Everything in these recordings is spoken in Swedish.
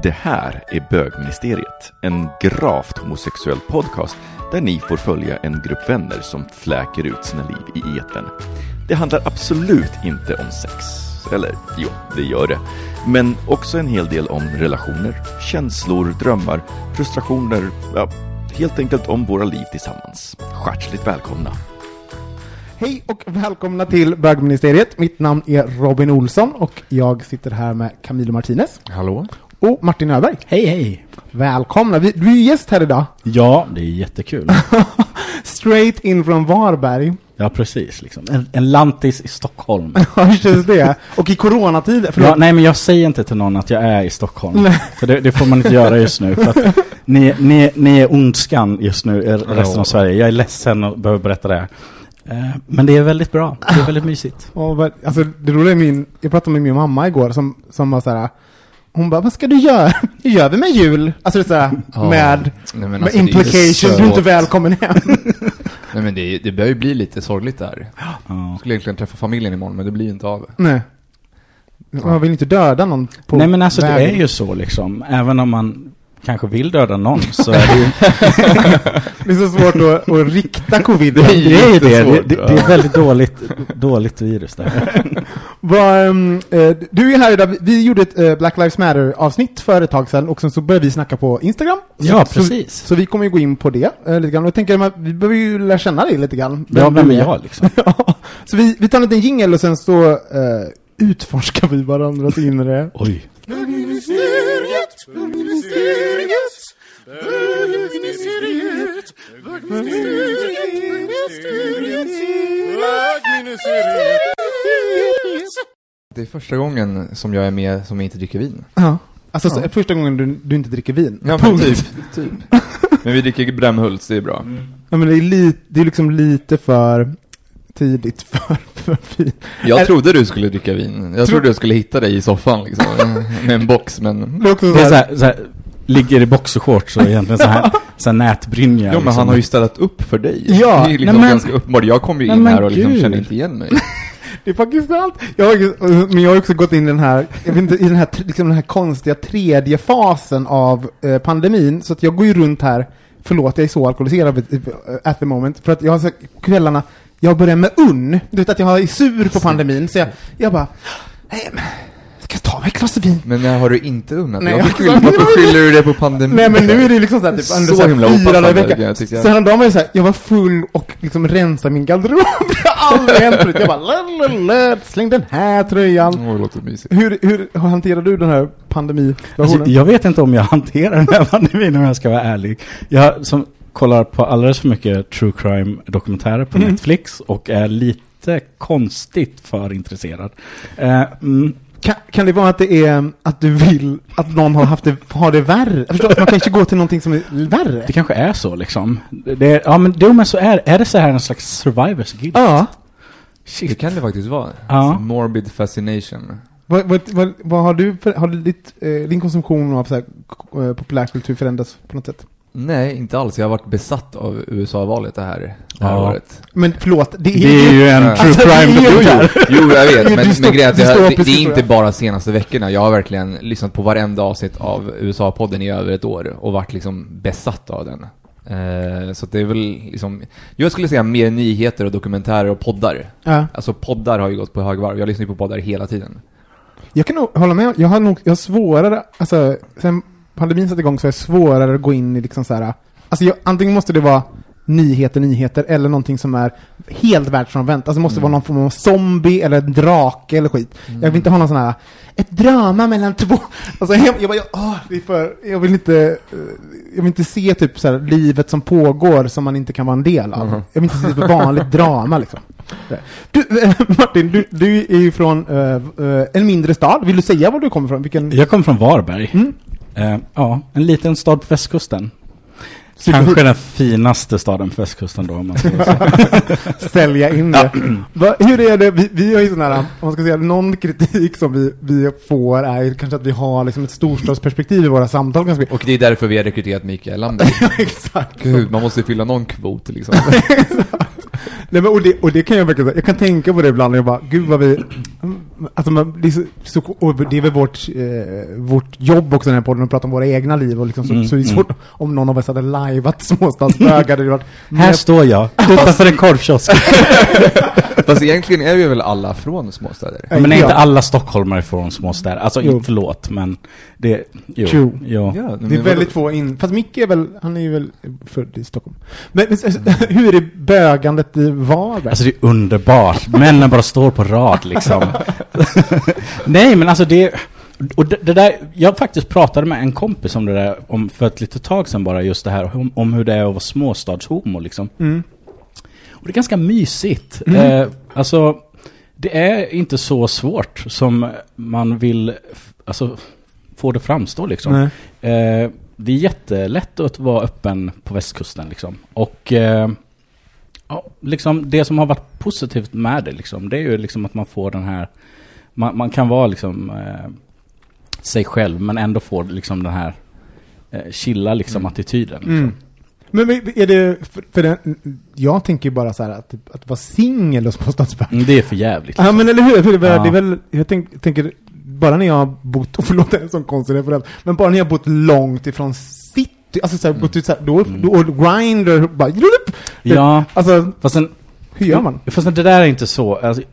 Det här är Bögministeriet, en gravt homosexuell podcast där ni får följa en grupp vänner som fläker ut sina liv i eten. Det handlar absolut inte om sex. Eller jo, det gör det. Men också en hel del om relationer, känslor, drömmar, frustrationer, ja, helt enkelt om våra liv tillsammans. Hjärtligt välkomna! Hej och välkomna till Bögministeriet. Mitt namn är Robin Olsson och jag sitter här med Camilo Martinez Hallå? Och Martin Öberg. Hej hej! Välkomna! Vi, du är ju gäst här idag. Ja, det är jättekul. Straight in från Varberg. Ja, precis. Liksom. En, en lantis i Stockholm. Ja, just det. Och i coronatid. Ja, nej, men jag säger inte till någon att jag är i Stockholm. Nej. För det, det får man inte göra just nu. För att ni, ni, ni är ondskan just nu resten av Sverige. Jag är ledsen att behöva berätta det. här. Eh, Men det är väldigt bra. Det är väldigt mysigt. Och, alltså, det roliga är min, jag pratade med min mamma igår som, som var så här. Hon bara, vad ska du göra? Hur gör vi med jul? Alltså det är så här, Ja. med, Nej, med alltså, det är du är inte välkommen hem. Nej men det, det börjar ju bli lite sorgligt där. Ja. Skulle egentligen träffa familjen imorgon men det blir ju inte av. Nej. Man vill inte döda någon på Nej, men alltså det vägen. är ju så liksom. Även om man kanske vill döda någon så är det ju... Det är så svårt att, att rikta covid. Det är ju det. Det, jättesvårt, det, det är väldigt dåligt, dåligt virus där. Vad, ehm, eh, du är här idag, vi- gjorde ett eh, Black Lives Matter-avsnitt för ett tag sedan och sen så började vi snacka på Instagram. Så, Ja, Så, precis. så vi kommer ju gå in på det eh, lite grann. Och jag tänker att vi behöver ju lära känna dig lite grann. Ja, vem är jag liksom? Ja, så vi, vi tar en liten jingel och sen så eh, utforskar vi varandras inre. Oj. Det är första gången som jag är med som inte dricker vin. Ja. Alltså så, Ja. första gången du, du inte dricker vin. Ja men Punkt. typ, typ. Men vi dricker Brämhults, det är bra. Ja, men det är, li, det är liksom lite för tidigt för, för vin. Jag Är- trodde du skulle dricka vin. Jag Tror- trodde jag skulle hitta dig i soffan liksom, med en box men... Det är så här, så här, ligger i boxershorts och egentligen så här, så här nätbrynja. Jo men liksom. han har ju ställt upp för dig. Ja, det är ju liksom nej, men- ganska uppenbart. Jag kom ju in här och liksom kände inte igen mig. Det är faktiskt sant. Jag har, men jag har också gått in i den här, jag vet inte, i den här, liksom den här konstiga tredje fasen av eh, pandemin. Så att jag går ju runt här, förlåt jag är så alkoholiserad at the moment, för att jag har så kvällarna, jag börjar med unn. Du vet att jag är sur på pandemin, så jag, jag bara, nej men, ska jag ta mig ett glas vin? Men när har du inte unnat Nej, dig? Varför jag- skyller- Varför skyller du det på pandemin? Nej men nu är det liksom såhär, typ, Så så här himla fyra dagar i veckan. jag. Så häromdagen var det såhär, jag var full och liksom rensade min garderob. Det har aldrig hänt förut. Jag bara, lalalala, släng den här tröjan. Åh, det låter mysigt. Hur, hur hanterar du den här pandemisituationen? Alltså, jag vet inte om jag hanterar den här pandemin om jag ska vara ärlig. Jag som kollar på alldeles för mycket true crime dokumentärer på Mm. Netflix och är lite konstigt för intresserad. Eh, mm, kan, kan det vara att det är att du vill att någon har haft det, har det värre? Jag förstår att man kan inte gå till någonting som är värre. det kanske är så liksom. Det, är- ja men, jo, men så är är det så här en slags survivors guilt? Ja. Det Shit. kan det faktiskt vara. Ja. Alltså, morbid fascination. Vad, vad, vad, vad har du, för, har du ditt, eh, din konsumtion av så här, eh, populärkultur förändrats på något sätt? Nej, inte alls. Jag har varit besatt av USA-valet det här, det här Ja. året. Men förlåt, det är, Det är ju en Ja. true Alltså, det är crime ju- dokumentär. Jo, jag vet, men, men grejen är det, det är inte bara senaste veckorna. Jag har verkligen lyssnat på varenda avsnitt av USA-podden i över ett år och varit liksom besatt av den. Eh, så det är väl liksom, jag skulle säga mer nyheter och dokumentärer och poddar. ja. Alltså poddar har ju gått på högvarv. Jag lyssnar ju på poddar hela tiden. Jag kan nog hålla med, jag har nog, jag har svårare, alltså, sen pandemin satte igång så är det svårare att gå in i liksom så här. Alltså jag, antingen måste det vara nyheter, nyheter, eller någonting som är helt världsfrånvänt. Alltså det måste Mm. vara någon form av zombie eller drake eller skit. Jag vill inte ha någon sån här, ett drama mellan två. Alltså jag, jag bara, jag, åh, det är för, jag vill inte, eh, jag vill inte se typ så här, livet som pågår som man inte kan vara en del av. Mhm. Jag vill inte se typ vanligt drama liksom. Du, eh, Martin, du, du är ju från eh, eh, en mindre stad. Vill du säga var du kommer ifrån? Vilken? Jag kommer från Varberg. Mm. Eh, ja, en liten stad på västkusten. Kanske den finaste staden på västkusten då, om man ska säga. sälja in det. Va, hur är det, vi, vi har ju sån här, om man ska säga, någon kritik som vi, vi får är ju kanske att vi har liksom ett storstadsperspektiv i våra samtal mycket. Och det är därför vi har rekryterat Mikael Lamberg. Exakt. Gud, man måste fylla någon kvot liksom. Nej, men, och, det, och det kan jag verkligen jag kan tänka på det ibland och jag bara, gud vad vi, alltså man, det, är så, så, och det är väl vårt, eh, vårt jobb också den här podden, att prata om våra egna liv och liksom, så, Mm, så det är svårt om någon av oss hade lajvat småstadsbögar, det varit Här står jag, utanför en korvkiosk. Fast egentligen är vi väl alla från småstäder? Ja, men är Ja. inte alla stockholmare från småstäder? Alltså, Jo. förlåt, men det... Jo. True. Jo. Ja, men Det är väldigt få in, fast Micke är väl, han är ju väl född i Stockholm. Men, men hur är det bögandet i Varberg? Alltså det är underbart. Männen bara står på rad liksom. Nej men alltså det... Och det, det där, jag faktiskt pratade med en kompis om det där om, för ett litet tag sedan bara, just det här om, om hur det är att vara småstadshomo liksom. Mm. Och det är ganska mysigt. Mm. Eh, alltså, det är inte så svårt som man vill alltså, få det framstå liksom. Eh, det är jättelätt att vara öppen på västkusten liksom. Och eh, ja, liksom det som har varit positivt med det liksom, det är ju liksom att man får den här, man, man kan vara liksom eh, sig själv men ändå få liksom den här eh, chilla liksom Mm. attityden. Liksom. Mm. Men men är det, för, för den, jag tänker ju bara så här att, att vara singel och småstadsbög. Mm, Det är för jävligt. Ja men eller hur, för det, är- Ja. det är väl, jag tänk, tänker, bara när jag har bott, och förlåt en sån konstig referens, men bara när jag har bott långt ifrån city, alltså så här, gått ut så här, då, Mm. då, och Grindr, bara, Ja, alltså fast sen, hur gör man? Fast det där är inte så. Alltså, så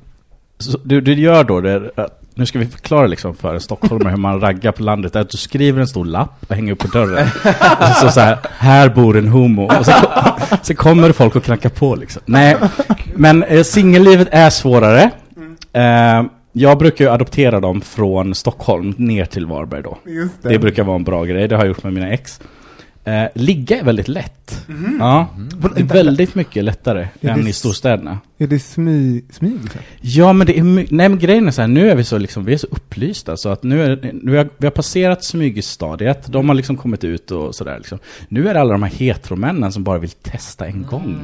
du, du gör då det, att- nu ska vi förklara liksom för en stockholmare hur man raggar på landet, att du skriver en stor lapp och hänger upp på dörren. och så, så, här, här bor en homo. Och så, så kommer det folk och knackar på liksom. Nej, men eh, singellivet är svårare. Eh, jag brukar ju adoptera dem från Stockholm ner till Varberg då. Just Det brukar vara en bra grej, det har jag gjort med mina ex. Eh, ligga är väldigt lätt. Ja, det är väldigt mycket lättare Ja, än det- i storstäderna. Är det smy, smyg? Så här? Ja men det är nej men grejen är så här, nu är vi så liksom, vi är så upplysta så att nu är nu har, vi har passerat smygstadiet, de har liksom kommit ut och sådär liksom. Nu är det alla de här heteromännen som bara vill testa en gång.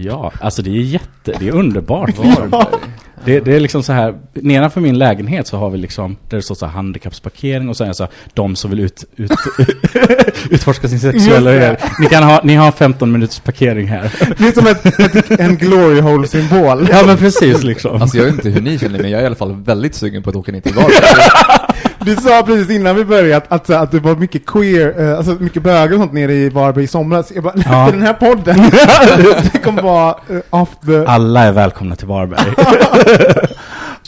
Ja, alltså det är jätte, det är underbart. Varberg. Det, det är liksom så här, nedanför min lägenhet så har vi liksom, där det står så här handikappsparkering och så är så här, de som vill ut, ut, utforska sin sexuella. Ni kan ha, ni har 15 minuters parkering här. Det är som ett, ett, en glory hole-symbol. Ja men precis liksom. Alltså jag vet inte hur ni känner, men jag är i alla fall väldigt sugen på att åka ner till Varberg. Du sa precis innan vi började att, att, att det var mycket queer, eh, alltså mycket bögar och sånt nere i Varberg i somras. Jag bara, Ja. den här podden, det kommer vara eh, off the... Alla är välkomna till Varberg.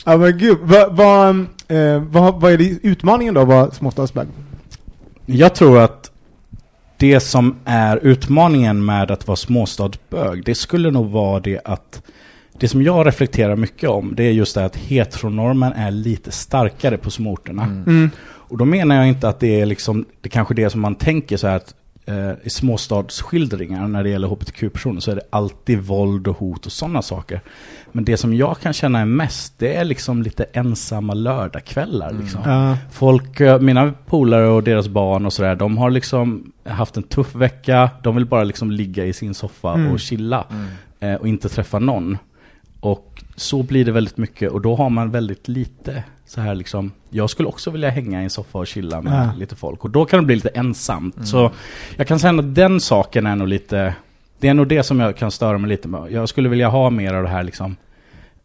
Ja men gud, vad, vad, eh, vad, vad är det utmaningen då att vara småstadsbög? Jag tror att det som är utmaningen med att vara småstadsbög, det skulle nog vara det att det som jag reflekterar mycket om, det är just det att heteronormen är lite starkare på småorterna. Mm. Och då menar jag inte att det är liksom, det kanske det som man tänker så här att eh, i småstadsskildringar när det gäller hbtq-personer så är det alltid våld och hot och sådana saker. Men det som jag kan känna är mest, det är liksom lite ensamma lördagskvällar liksom. Ja. Folk, eh, mina polare och deras barn och sådär, de har liksom haft en tuff vecka. De vill bara liksom ligga i sin soffa Mm. och chilla eh, och inte träffa någon. Och så blir det väldigt mycket och då har man väldigt lite så här liksom. Jag skulle också vilja hänga i en soffa och chilla med Ja. lite folk och då kan det bli lite ensamt. Så jag kan säga att den saken är nog lite, det är nog det som jag kan störa mig lite med. Jag skulle vilja ha mer av det här liksom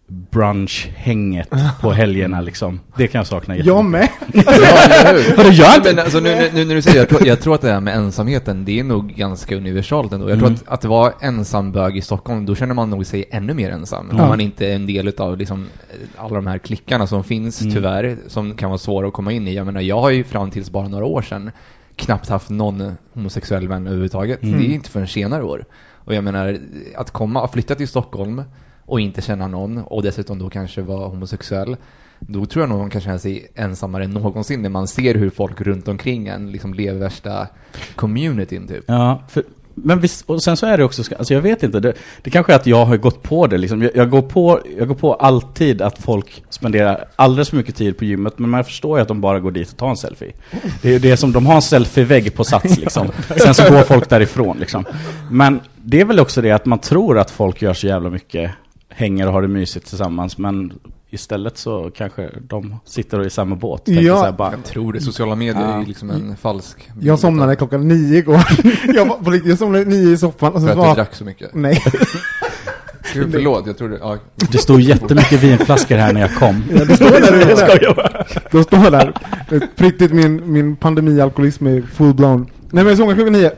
brunch-hänget på helgerna liksom. Det kan jag sakna Jag med. Ja, eller hur? Vadå, gör inte- Men alltså, nu, nu, nu när du säger det, jag tror, jag tror att det här med ensamheten, det är nog ganska universalt ändå. Jag tror Mm. att, att vara ensambög i Stockholm, då känner man nog sig ännu mer ensam. Ja. Om man inte är en del av liksom, alla de här klickarna som finns, Mm. tyvärr, som kan vara svåra att komma in i. Jag menar, jag har ju fram tills bara några år sedan knappt haft någon homosexuell vän överhuvudtaget. Mm. Det är inte förrän senare år. Och jag menar, att komma, att flytta till Stockholm och inte känna någon och dessutom då kanske vara homosexuell. Då tror jag nog man kan känna sig ensammare än någonsin när man ser hur folk runt omkring en liksom lever värsta communityn typ. Ja, för, men visst, och sen så är det också, alltså jag vet inte, det, det kanske är att jag har gått på det liksom. Jag, jag, går på, jag går på alltid att folk spenderar alldeles för mycket tid på gymmet, men man förstår ju att de bara går dit och tar en selfie. Det är det som, de har en selfie-vägg på Sats liksom. Sen så går folk därifrån liksom. Men det är väl också det att man tror att folk gör så jävla mycket, hänger och har det mysigt tillsammans, men istället så kanske de sitter i samma båt. Ja. så här bara, Jag tror det. Sociala medier Ja. är liksom en falsk... Jag somnade klockan nio igår. jag, var, jag somnade nio i soffan och För så att du var... drack så mycket. Nej. Gud, förlåt, jag trodde... Ja. det stod jättemycket vinflaskor här när jag kom. Ja, det står där Jag skojar bara. De står där. På riktigt, min, min pandemialkoholism är full-blown. Nej men jag somnade klockan nio.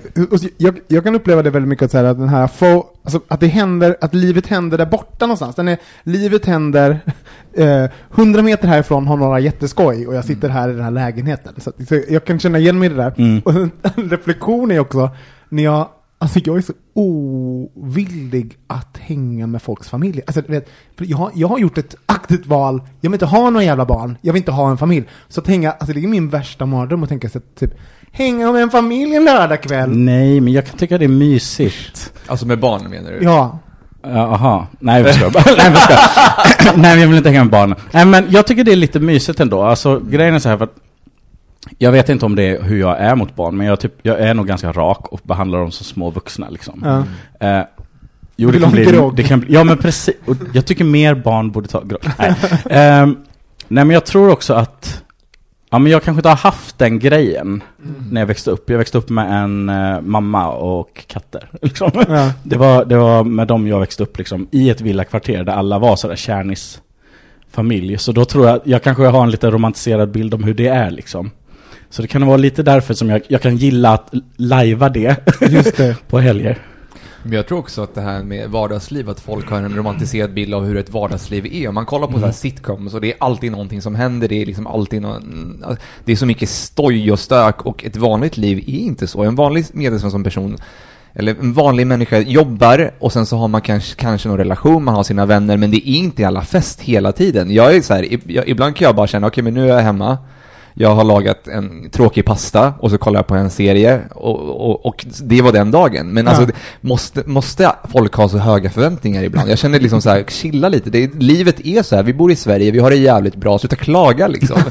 Jag, jag kan uppleva det väldigt mycket att, så här, att den här få, alltså, att det händer, att livet händer där borta någonstans. Den är, livet händer, eh, hundra meter härifrån har några jätteskoj och jag sitter här i den här lägenheten. Så, så jag kan känna igen mig i det där. Mm. Och en, en reflektion är också, när jag, alltså jag är så ovillig att hänga med folks familjer. Alltså, vet, jag, har, jag har gjort ett aktivt val, jag vill inte ha några jävla barn, jag vill inte ha en familj. Så att hänga, alltså det är min värsta mardröm att tänka sig att typ, hänga med en familj en lördagkväll. Nej, men jag kan tycka det är mysigt. Alltså med barn menar du? Ja. Jaha, nej jag bara. Nej jag skojar. Nej jag vill inte hänga med barnen. Nej men jag tycker det är lite mysigt ändå. Alltså grejen är så här för att jag vet inte om det är hur jag är mot barn, men jag, typ, jag är nog ganska rak och behandlar dem som små vuxna liksom. ja. Eh, jo, det kan, bli, det kan bli, ja men precis, och jag tycker mer barn borde ta grogg. Nej. Ehm, nej men jag tror också att, ja men jag kanske inte har haft den grejen när jag växte upp. Jag växte upp med en eh, mamma och katter. Liksom. Ja. Det var, det var med dem jag växte upp liksom, i ett villakvarter där alla var sådär kärnis familj. Så då tror jag, jag kanske har en lite romantiserad bild om hur det är liksom. Så det kan vara lite därför som jag, jag kan gilla att lajva det det. på helger. Men jag tror också att det här med vardagsliv, att folk har en romantiserad bild av hur ett vardagsliv är. Om man kollar på så här sitcoms och det är alltid någonting som händer, det är liksom alltid någon, Det är så mycket stoj och stök och ett vanligt liv är inte så. En vanlig medelsvensson person eller en vanlig människa jobbar och sen så har man kanske, kanske någon relation, man har sina vänner, men det är inte alla fest hela tiden. Jag är så här, ibland kan jag bara känna, okej men nu är jag hemma, jag har lagat en tråkig pasta och så kollar jag på en serie och, och, och det var den dagen. Men alltså, Ja. det- måste, måste folk ha så höga förväntningar ibland? Jag känner liksom så här, chilla lite. Det, livet är så här, vi bor i Sverige, vi har det jävligt bra, sluta klaga liksom.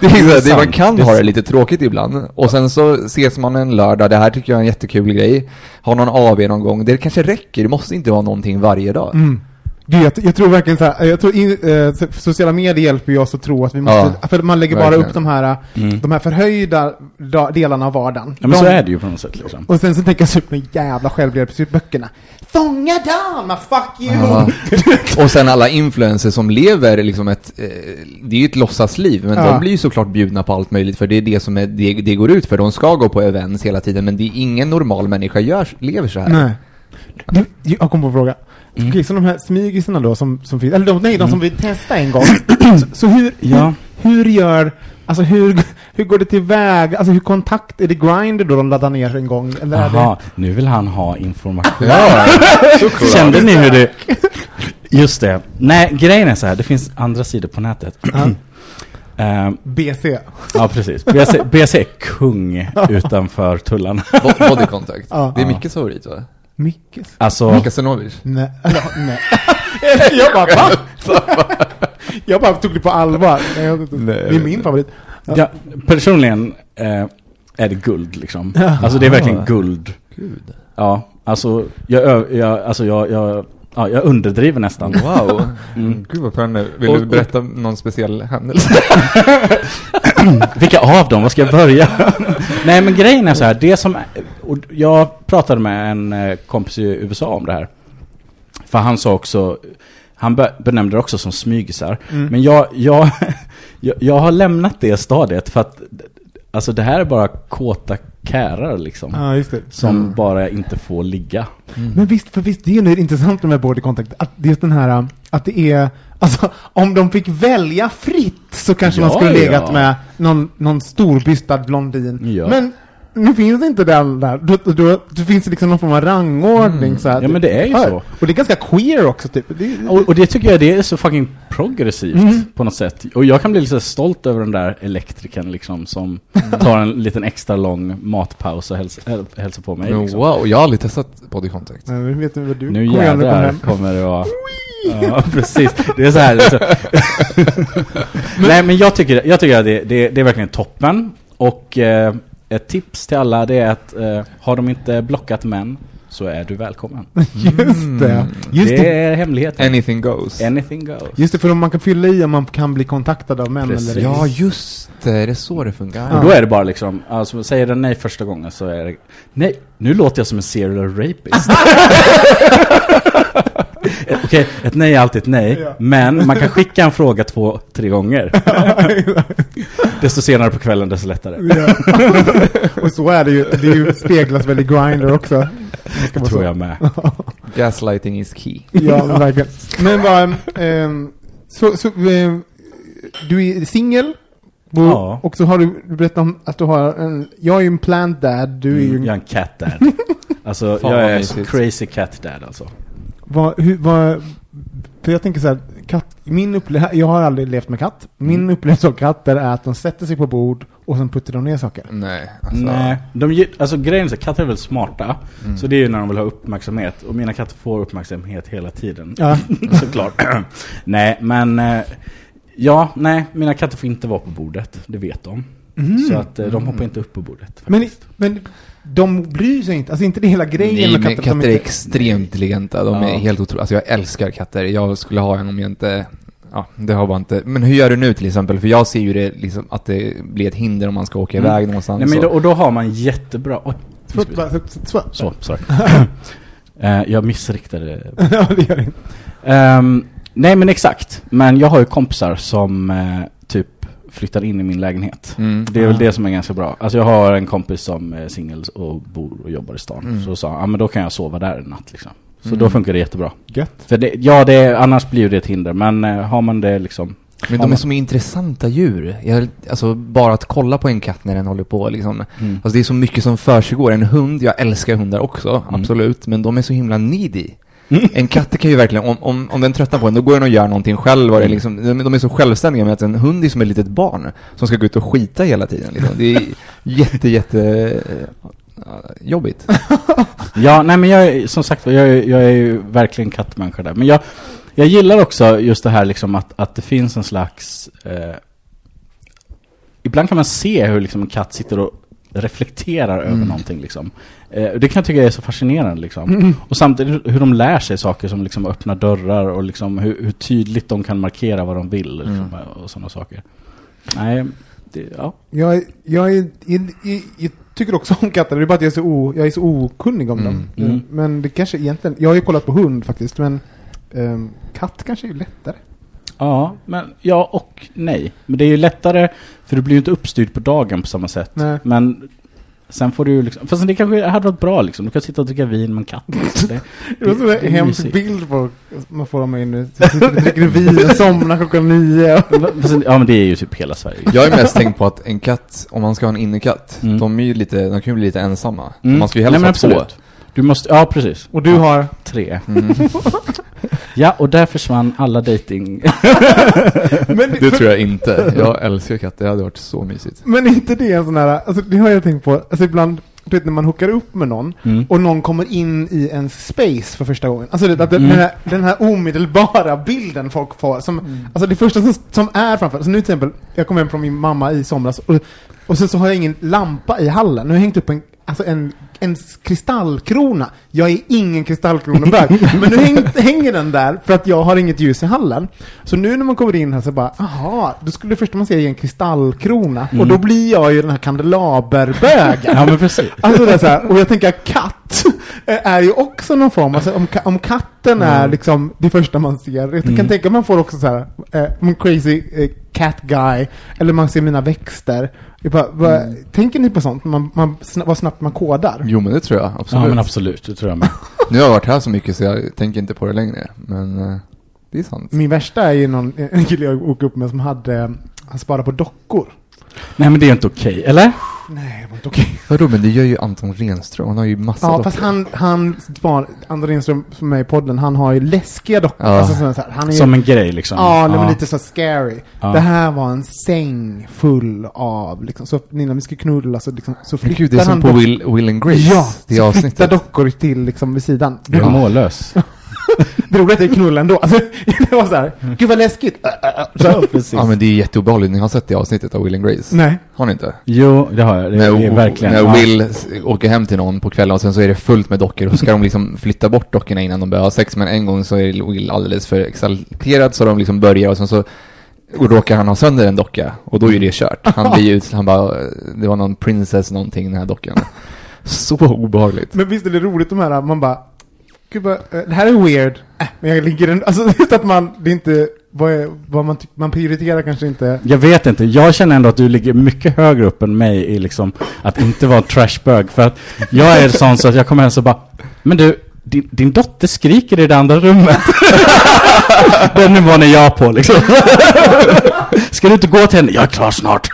Det är så här, det, man kan ha det lite tråkigt ibland. Och sen så ses man en lördag, det här tycker jag är en jättekul grej. Ha någon AV någon gång, det kanske räcker, det måste inte vara någonting varje dag. Mm. Gud, jag, jag tror verkligen så här, jag tror in, eh, so- sociala medier hjälper ju oss att tro att vi måste, Ja, för man lägger bara verkligen. upp de här, Mm. de här förhöjda da, delarna av vardagen. Ja men så De- är det ju på något sätt liksom. Och sen så tänker jag så på de jävla självhjälpsböckerna. Fånga damer, fuck you! Ja. Och sen alla influencers som lever liksom ett, eh, det är ju ett låtsasliv, men Ja. de blir ju såklart bjudna på allt möjligt, för det är det som är, det, det går ut för. De ska gå på events hela tiden, men det är ingen normal människa gör, lever så här. Nej. Du, jag kom på en fråga. Mm. Okej, så de här smygisarna då som, som finns, eller de, nej, de som vill testa en gång. så, så hur, Ja. hur, hur gör, alltså hur, hur går det tillväga? Alltså hur kontakt, är det Grindr då de laddar ner en gång? Eller är Jaha, nu vill han ha information. Ja, Kände ni hur det... Just det. Nej, grejen är så här, det finns andra sidor på nätet. Ehm, det BC? ja, precis. BC, BC är kung utanför tullarna. Bo- Body contact. Det är Mickes favorit va? Mickes? Alltså, Micke Sanovic. Nej. Nej. jag bara, va? jag bara tog det på allvar. Nej, jag, det är min favorit. ja, personligen eh, är det guld liksom. Alltså det är verkligen guld. Gud. Ja, alltså jag, jag, alltså jag, jag, ja, jag underdriver nästan. Wow. Mm. Gud vad spännande. Vill Och- du berätta någon speciell händelse? Vilka av dem? Vad ska jag börja? Nej men grejen är så här, det som, och jag pratade med en eh, kompis i USA om det här. För han sa också, han be- benämnde det också som smygisar. Mm. Men jag, jag, jag, jag har lämnat det stadiet för att, alltså det här är bara kåta kärar liksom. Ja, just det. Som bara inte får ligga. Men visst, för visst, det är ju intressant med body contact, att det är just den här, att det är, alltså om de fick välja fritt så kanske Ja, man skulle legat ja. med någon, någon storbystad blondin. Ja. Men nu finns inte den där. Då, då, då, då finns det liksom någon form av rangordning så här. Mm. Ja, men det är ju Ja, så. Och det är ganska queer också typ. Det, Och, och det tycker jag det är så fucking progressivt Mm. på något sätt. Och jag kan bli lite stolt över den där elektrikern liksom som tar en liten extra lång matpaus och hälsar, häl- hälsar på mig. Men Liksom. wow, jag har aldrig testat body contact. Nej, men vet du vad du Nu kommer jävlar kommer det vara... Ja, precis. Det är så här. Så. Nej, men jag tycker, jag tycker att det, det, det är verkligen toppen. Och eh, ett tips till alla det är att eh, har de inte blockat män så är du välkommen. Just det. Just det det. är hemligheten. Anything goes. Anything goes. Just det, för om man kan fylla i om man kan bli kontaktad av män Precis. eller. Ja, just det. Det är så det funkar. Och då är det bara liksom, alltså säger den nej första gången så är det, nej, nu låter jag som en serial rapist. Okej, ett nej är alltid ett nej, Ja. men man kan skicka en fråga två, tre gånger. desto senare på kvällen, desto lättare. Ja. och så är det ju. Det är ju speglas väl i Grindr också. Det tror så. jag med. Gaslighting is key. Ja, verkligen. Men vad, ehm, så, så ehm, du är singel? Och- Ja. Och så har du berättat om att du har en, jag är ju en plant dad, du är ju Mm, en, jag är en cat dad. Alltså, Fan, jag är mysigt. crazy cat dad alltså. Vad, hur, vad, för jag tänker så här, katt, min upplevelse, jag har aldrig levt med katt. Min Mm. upplevelse av katter är att de sätter sig på bord och sen puttar de ner saker. Nej, alltså. Nej, de, alltså grejen är så, katter är väldigt smarta. Mm. Så det är ju när de vill ha uppmärksamhet. Och mina katter får uppmärksamhet hela tiden. Ja. Såklart. nej, men... eh, Ja, nej, mina katter får inte vara på bordet. Det vet de. Så att eh, de hoppar inte upp på bordet. Men, Faktiskt. men de bryr sig inte, alltså inte det hela grejen Nej, med men katter. att de katter är inte- extremt intelligenta. De är Ja. helt otroliga. Alltså jag älskar katter. Jag skulle ha en om jag inte... Ja, det har bara inte... Men hur gör du nu till exempel? För jag ser ju det liksom att det blir ett hinder om man ska åka Mm. iväg någonstans. Nej, men då, och då har man jättebra... Oj, Så, sorry. Eh, jag missriktade ja, det gör det inte. Ehm, nej men exakt. Men jag har ju kompisar som eh, flyttar in i min lägenhet. Mm. Det är väl Ah. det som är ganska bra. Alltså jag har en kompis som är singel och bor och jobbar i stan. Mm. Så sa han, ja men då kan jag sova där en natt liksom. Så Mm. då funkar det jättebra. Gött. För det, ja, det, annars blir det ett hinder. Men eh, har man det liksom... Men de är som intressanta djur. Jag, alltså bara att kolla på en katt när den håller på liksom. Mm. Alltså det är så mycket som försiggår. En hund, jag älskar hundar också, Mm. absolut. Men de är så himla needy. En katt kan ju verkligen, om, om, om den tröttnar på en, då går den och gör någonting själv. Och det är liksom, de, de är så självständiga med att en hund är som ett litet barn som ska gå ut och skita hela tiden. Liksom. Det är jätte, jätte eh, jobbigt. Ja, nej men jag är, som sagt jag är, jag är ju verkligen kattmänniska där. Men jag, jag gillar också just det här liksom att, att det finns en slags... Eh, ibland kan man se hur liksom en katt sitter och reflekterar över Mm. någonting liksom. Eh, det kan jag tycka är så fascinerande liksom. Mm. Och samtidigt hur de lär sig saker som liksom öppnar dörrar och liksom hur, hur tydligt de kan markera vad de vill liksom, Mm. och sådana saker. Nej, det, ja. Jag, jag, är, jag, jag, tycker också om katter, det är bara att jag är så, o, jag är så okunnig om Mm. dem. Mm. Men det kanske egentligen, jag har ju kollat på hund faktiskt, men ehm, katt kanske är lättare. Ja, men ja och nej. Men det är ju lättare, för du blir ju inte uppstyrd på dagen på samma sätt. Nej. Men sen får du liksom, fast det kanske hade varit bra liksom. Du kan sitta och dricka vin med en katt. Så det, Det så det är en hemsk bild på man får dem in och dricker vin och somnar klockan nio. Ja men det är ju typ hela Sverige. Jag är mest tänkt på att en katt, om man ska ha en innekatt, Mm. de, är ju lite, de kan ju bli lite ensamma. Mm. Man ska ju helst ha två. Du måste, ja precis. Och du har, Tre. Mm. Ja, och där försvann alla dating. men, Det tror jag inte. Jag älskar katter, det hade varit så mysigt. men inte det en sån här, alltså det har jag tänkt på, alltså ibland, du vet när man hookar upp med någon Mm. och någon kommer in i ens space för första gången. Alltså det, att Mm. den, här, den här omedelbara bilden folk får, som, alltså det första som, som är framför, alltså nu till exempel, jag kom hem från min mamma i somras och, och sen så har jag ingen lampa i hallen. Nu har jag hängt upp en, alltså en, en kristallkrona. Jag är ingen kristallkronobög, men nu häng, hänger den där för att jag har inget ljus i hallen. Så nu när man kommer in här så bara, aha, då skulle det första man ser är en kristallkrona. Och då blir jag ju den här kandelaberbögen. Ja men precis. Alltså det är så här, och jag tänker att katt är ju också någon form, alltså om, om katten är liksom det första man ser, jag kan Mm. tänka man får också så här, eh, crazy eh, cat guy, eller man ser mina växter. Jag bara, vad, Tänker ni på sånt, man, man, vad snabbt man kodar? Jo men det tror jag, absolut. Ja men absolut, det tror jag med. Nu har jag varit här så mycket så jag tänker inte på det längre. Men eh, det är sant. Min värsta är ju någon, en kille jag åkte upp med som hade, han sparade på dockor. Nej men det är inte okej, eller? Nej, det var inte okej. Vadå, men det gör ju Anton Renström. Han har ju massa Ja, dockor. fast han, han, var, Anders Lindström som är med i podden, han har ju läskiga dockor. Ja. Alltså, så här, han är ju, Som en grej liksom. Ja, det var lite så scary. Ja. Det här var en säng full av, liksom, så när vi ska knulla så, liksom, så Men flyttar gud, det är som han på Will, Will and Grace. Ja, det så avsnittet. flyttar dockor till liksom vid sidan. Du är mållös. Det roliga är att det är knull ändå. Alltså, det var så här, gud vad läskigt. Så. Ja, men det är jätteobehagligt. Ni har sett det avsnittet av Will and Grace? nej. Har ni inte? Jo, det har jag. Det är när, verkligen. när ja. Will s- åker hem till någon på kvällen och sen så är det fullt med dockor och så ska de liksom flytta bort dockorna innan de börjar ha sex men en gång så är Will alldeles för exalterad så de liksom börjar och sen så råkar han ha sönder en docka och då är det kört. Han blir ju, han bara, det var någon princess någonting den här dockan. Så obehagligt. Men visst är det roligt de här, man bara, gud vad, eh, det här är weird, äh, men jag ligger ändå, alltså just att man, det är inte, vad, är, vad man, man prioriterar kanske inte. Jag vet inte, jag känner ändå att du ligger mycket högre upp än mig i liksom att inte vara en trashbög. För att jag är sån så att jag kommer hem så bara, men du, din, din dotter skriker i det andra rummet. Den nivån är jag på liksom. Ska du inte gå till henne? Jag är klar snart.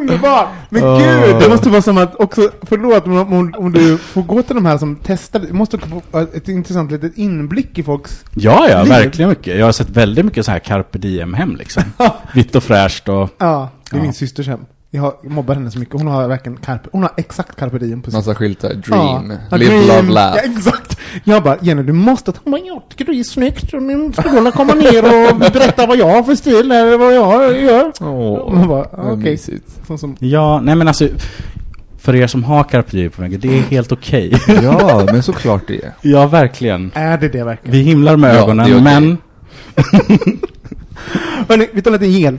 Underbart! Men Åh. gud, det måste vara som att också, förlåt om, om, om du får gå till de här som testar, det måste få ett intressant litet inblick i folks... Ja, ja, Liv. verkligen mycket. Jag har sett väldigt mycket så här carpe diem hem liksom. Vitt och fräscht och... Ja, det är Ja. min systers hem. Jag mobbar henne så mycket, hon har verkligen carpe, hon har exakt carpe diem på sin... Massa skyltar. Dream. Ja, Live, dream. love, laugh. Ja, exakt. Jag bara, Jenny du måste ta mig, jag tycker det är snyggt. Nu ska du komma ner och berätta vad jag har för stil eller vad jag gör. Bara, vad okej. mysigt. Sån som, Ja, nej men alltså... För er som har carpe diem på väggen, det är helt okej. Ja, men såklart det är. ja, verkligen. är det det verkligen? Vi himlar med Ja, ögonen, okej. men... Hörni, vi tar lite gel.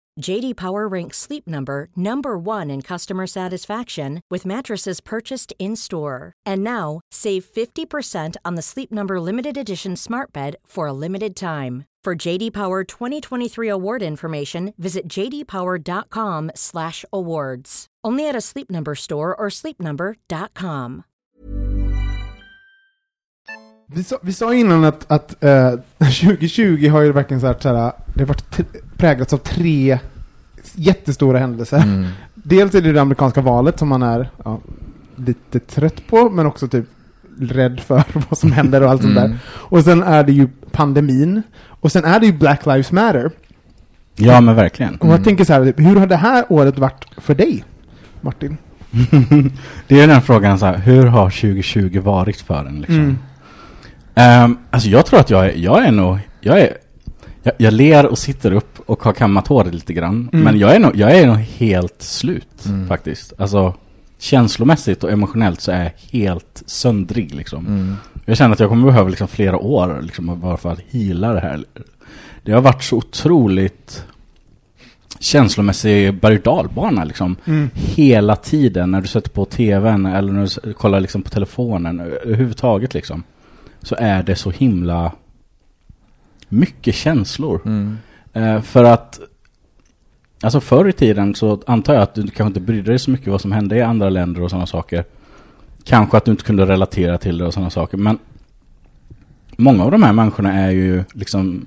JD Power ranks Sleep Number number 1 in customer satisfaction with mattresses purchased in-store. And now, save 50% on the Sleep Number limited edition Smart Bed for a limited time. For JD Power 2023 award information, visit jdpower.com/awards. Only at a Sleep Number store or sleepnumber.com. Vi sa, vi sa innan att, att eh, 2020 har ju verkligen så här, det har varit präglats av tre jättestora händelser. Mm. Dels är det det amerikanska valet som man är ja, lite trött på, men också typ rädd för vad som händer och allt sånt Mm. där. Och sen är det ju pandemin. Och sen är det ju Black Lives Matter. Ja, men verkligen. Och jag tänker så här, hur har det här året varit för dig, Martin? det är den frågan så här, hur har 2020 varit för en liksom? Mm. Ehm, alltså jag tror att jag jag är nog, jag är, jag, jag ler och sitter upp och har kammat håret lite grann. Mm. Men jag är nog, jag är nog helt slut Mm. faktiskt. Alltså känslomässigt och emotionellt så är jag helt söndrig liksom. Mm. Jag känner att jag kommer behöva liksom flera år liksom bara för att hila det här. Det har varit så otroligt känslomässig berg och dalbana liksom. Mm. Hela tiden när du sätter på tvn eller när du kollar liksom på telefonen överhuvudtaget liksom. Så är det så himla mycket känslor. Mm. Eh, för att Alltså förr i tiden så antar jag att du kanske inte brydde dig så mycket vad som hände i andra länder och sådana saker. Kanske att du inte kunde relatera till det och sådana saker. Men många av de här människorna är ju liksom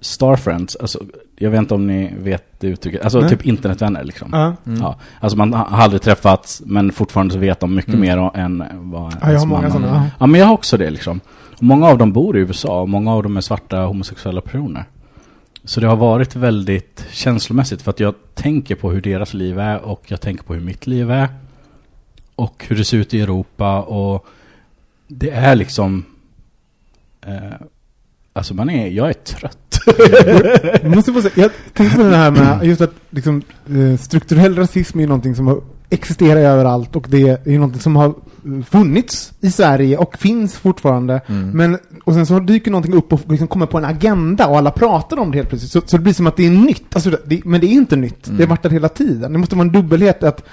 Starfriends. Alltså, jag vet inte om ni vet det uttrycket. Alltså Nej. typ internetvänner liksom. Ja. Ja, alltså man har aldrig träffats men fortfarande så vet de mycket Mm. mer än vad Ja, jag har många sådana. Mm. Ja. Ja, men jag har också det liksom. Och många av dem bor i USA och många av dem är svarta homosexuella personer. Så det har varit väldigt känslomässigt för att jag tänker på hur deras liv är och jag tänker på hur mitt liv är. Och hur det ser ut i Europa och det är liksom... Eh, alltså man är, jag är trött. Jag måste få säga, jag tänkte på det här med just att liksom, eh, strukturell rasism är någonting som har existerar överallt och det är ju någonting som har funnits i Sverige och finns fortfarande. Mm. Men, och sen så dyker någonting upp och liksom kommer på en agenda och alla pratar om det helt plötsligt. Så, så det blir som att det är nytt. Alltså, det, men det är inte nytt. Mm. Det har varit där hela tiden. Det måste vara en dubbelhet att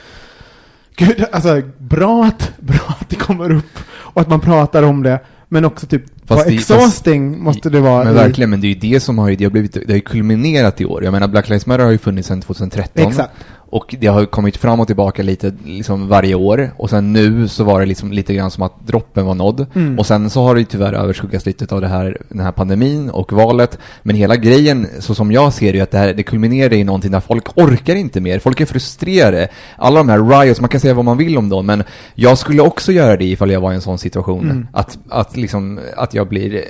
Gud, alltså bra att, bra att det kommer upp och att man pratar om det. Men också typ, vad Fast det- exhausting måste det vara. Men verkligen, men det är ju det som har det har blivit, det har ju kulminerat i år. Jag menar, Black Lives Matter har ju funnits sedan 2013. Exakt. Och det har kommit fram och tillbaka lite liksom varje år. Och sen nu så var det liksom lite grann som att droppen var nådd. Mm. Och sen så har det ju tyvärr överskuggats lite av det här, den här pandemin och valet. Men hela grejen, så som jag ser det, är att det, här, det kulminerar i någonting där folk orkar inte mer. Folk är frustrerade. Alla de här riots, man kan säga vad man vill om dem, men jag skulle också göra det ifall jag var i en sån situation. Mm. Att, att, liksom, att jag blir eh,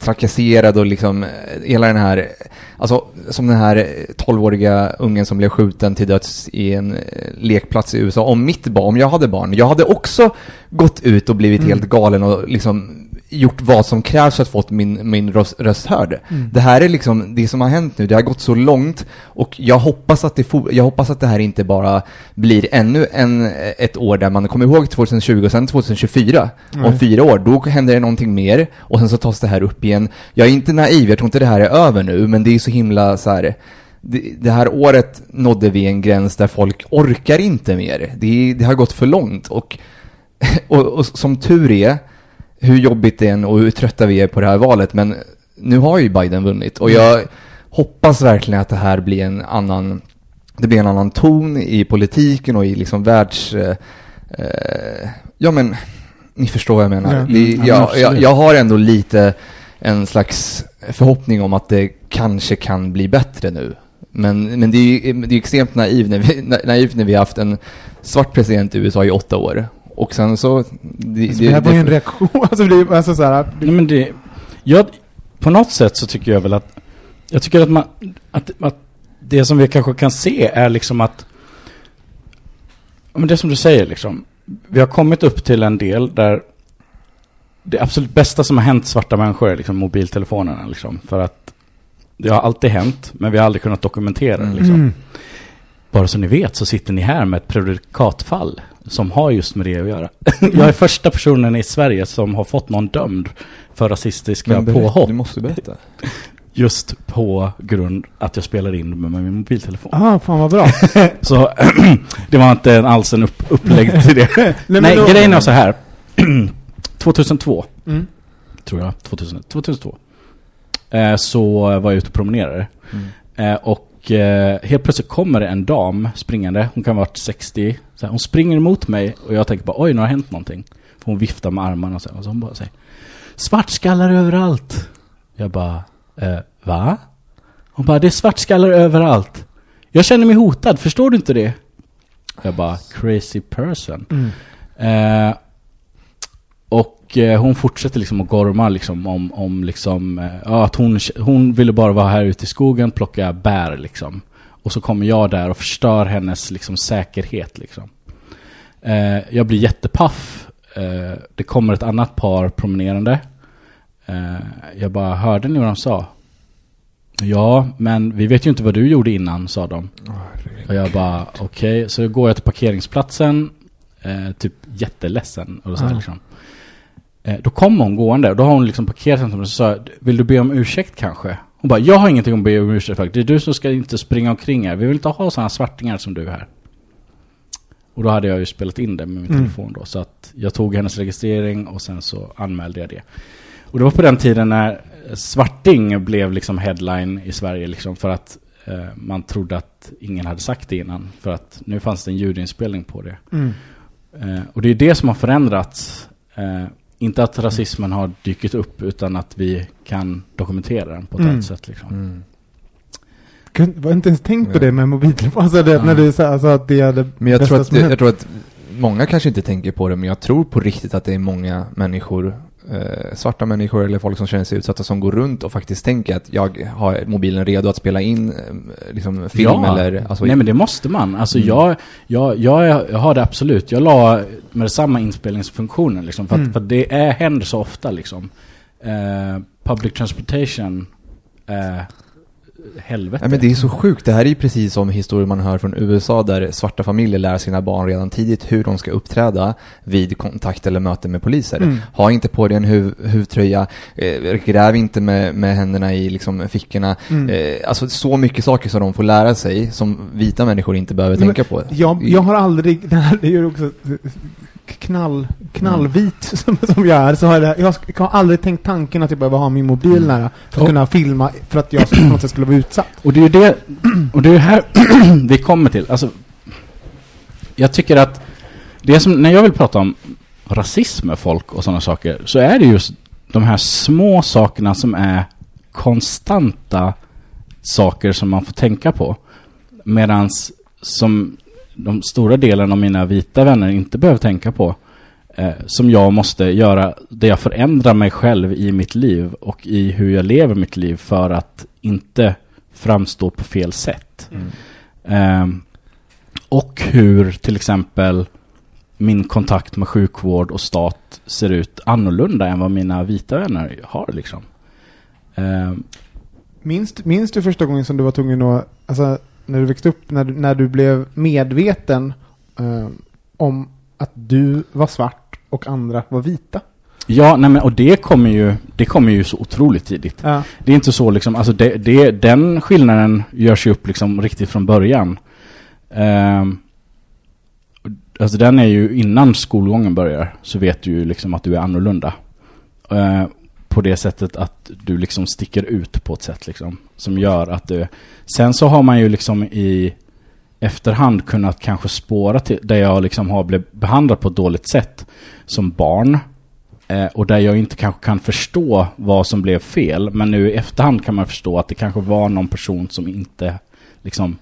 trakasserad och liksom eh, hela den här, alltså som den här eh, 12-åriga ungen som blev skjuten till döds i en eh, lekplats i USA. Om mitt barn, om jag hade barn, jag hade också gått ut och blivit Mm. helt galen och liksom gjort vad som krävs för att få min, min röst, röst hörd. Mm. Det här är liksom, det som har hänt nu, det har gått så långt och jag hoppas att det, for, jag hoppas att det här inte bara blir ännu en, ett år där man kommer ihåg 2020 och sen 2024. Om Nej. fyra år, då händer det någonting mer och sen så tas det här upp igen. Jag är inte naiv, jag tror inte det här är över nu, men det är så himla så här. Det, det här året nådde vi en gräns där folk orkar inte mer. Det, det har gått för långt och, och, och som tur är, hur jobbigt det är och hur trötta vi är på det här valet, men nu har ju Biden vunnit och jag hoppas verkligen att det här blir en annan, det blir en annan ton i politiken och i liksom världs... Eh, eh, ja men, ni förstår vad jag menar. Ja. Det, Mm, ja, jag, jag, jag har ändå lite en slags förhoppning om att det kanske kan bli bättre nu. Men, men det är ju det är extremt naivt när, vi, na- naivt när vi har haft en svart president i USA i åtta år. Och sen så... Det, Alltså, det här var ju en reaktion. Alltså, det, alltså så här, Nej, men det, jag, på något sätt så tycker jag väl att, jag tycker att man, att, att det som vi kanske kan se är liksom att, men det som du säger liksom, vi har kommit upp till en del där det absolut bästa som har hänt svarta människor är liksom mobiltelefonerna liksom, för att det har alltid hänt, men vi har aldrig kunnat dokumentera det liksom. Mm. Bara så ni vet så sitter ni här med ett prejudikatfall som har just med det att göra. jag är första personen i Sverige som har fått någon dömd för rasistiska Men berätta, påhopp. Du måste berätta. Just på grund att jag spelar in med min mobiltelefon. Ah, fan vad bra. Så det var inte alls en upp, upplägg till det. Nej, Nej, då- grejen är så här. 2002, Mm. tror jag. 2000, 2002. Eh, så var jag ute och promenerade. Mm. Eh, och eh, helt plötsligt kommer det en dam springande. Hon kan ha varit 60. Så här, hon springer emot mig och jag tänker bara oj, nu har hänt någonting. För hon viftar med armarna och så, och så hon bara säger Svartskallar överallt. Jag bara, eh, va? Hon bara, det är svartskallar överallt. Jag känner mig hotad, förstår du inte det? Jag bara, crazy person. Mm. Eh, och eh, hon fortsätter liksom att gorma liksom om, om liksom, eh, ja, att hon, hon ville bara vara här ute i skogen, plocka bär liksom. Och så kommer jag där och förstör hennes liksom säkerhet liksom. Eh, jag blir jättepaff. Eh, det kommer ett annat par promenerande. Jag bara, hörde ni vad de sa? Ja, men vi vet ju inte vad du gjorde innan, sa de. Och jag bara, okej. Så då går jag till parkeringsplatsen, typ jätteledsen. Och så här, liksom. Eh, då kommer hon gående och då har hon liksom parkerat framför mig och sa vill du be om ursäkt kanske? Hon bara, jag har ingenting att be om ursäkt för. Det är du som ska inte springa omkring här. Vi vill inte ha sådana svartingar som du här. Och då hade jag ju spelat in det med min Mm. telefon då. Så att jag tog hennes registrering och sen så anmälde jag det. Och det var på den tiden när svarting blev liksom headline i Sverige liksom för att eh, man trodde att ingen hade sagt det innan. För att nu fanns det en ljudinspelning på det. Mm. Eh, och det är det som har förändrats. Eh, inte att rasismen har dykt upp utan att vi kan dokumentera den på ett Mm. annat sätt. Liksom. Mm. Jag har inte ens tänkt på det med mobiltelefon. Alltså det, Ja. när du sa alltså att det är det Men jag bästa tror, att, jag tror att många kanske inte tänker på det, men jag tror på riktigt att det är många människor, eh, svarta människor eller folk som känner sig utsatta som går runt och faktiskt tänker att jag har mobilen redo att spela in eh, liksom film Ja. eller... Alltså, Nej men det måste man. Alltså Mm. jag, jag, jag, jag har det absolut. Jag la med samma inspelningsfunktionen liksom. För, Mm. att, för att det är, händer så ofta liksom. Eh, public transportation, eh, helvete. Nej, men det är så sjukt. Det här är ju precis som historier man hör från USA där svarta familjer lär sina barn redan tidigt hur de ska uppträda vid kontakt eller möte med poliser. Mm. Ha inte på dig en huv, huvtröja, eh, gräv inte med, med händerna i liksom, fickorna. Mm. Eh, alltså så mycket saker som de får lära sig som vita människor inte behöver men tänka på. Jag, jag har aldrig, det här är ju också knall, knallvit som, som jag är, så har jag, jag har aldrig tänkt tanken att jag behöver ha min mobil Mm. nära för att Och- kunna filma, för att jag på något sätt skulle vara utsatt. Och det är ju det, och det är här vi kommer till. Alltså, jag tycker att det som, när jag vill prata om rasism med folk och sådana saker, så är det just de här små sakerna som är konstanta saker som man får tänka på. Medans som de stora delen av mina vita vänner inte behöver tänka på. Eh, som jag måste göra, där jag förändrar mig själv i mitt liv och i hur jag lever mitt liv för att inte framstå på fel sätt. Ehm, och hur till exempel min kontakt med sjukvård och stat ser ut annorlunda än vad mina vita vänner har liksom. Ehm, Minns, minns du första gången som du var tvungen att, alltså när du växte upp, när du, när du blev medveten eh, om att du var svart och andra var vita? Ja, nej men och det kommer ju, det kommer ju så otroligt tidigt. Ja. Det är inte så liksom, alltså det, det, den skillnaden görs ju upp liksom riktigt från början. Ehm, alltså den är ju innan skolgången börjar så vet du ju liksom att du är annorlunda. Eh, på det sättet att du liksom sticker ut på ett sätt liksom. Som gör att du... Sen så har man ju liksom i efterhand kunnat kanske spåra till där jag liksom har blivit behandlad på ett dåligt sätt som barn. Eh, och där jag inte kanske kan förstå vad som blev fel. Men nu i efterhand kan man förstå att det kanske var någon person som inte liksom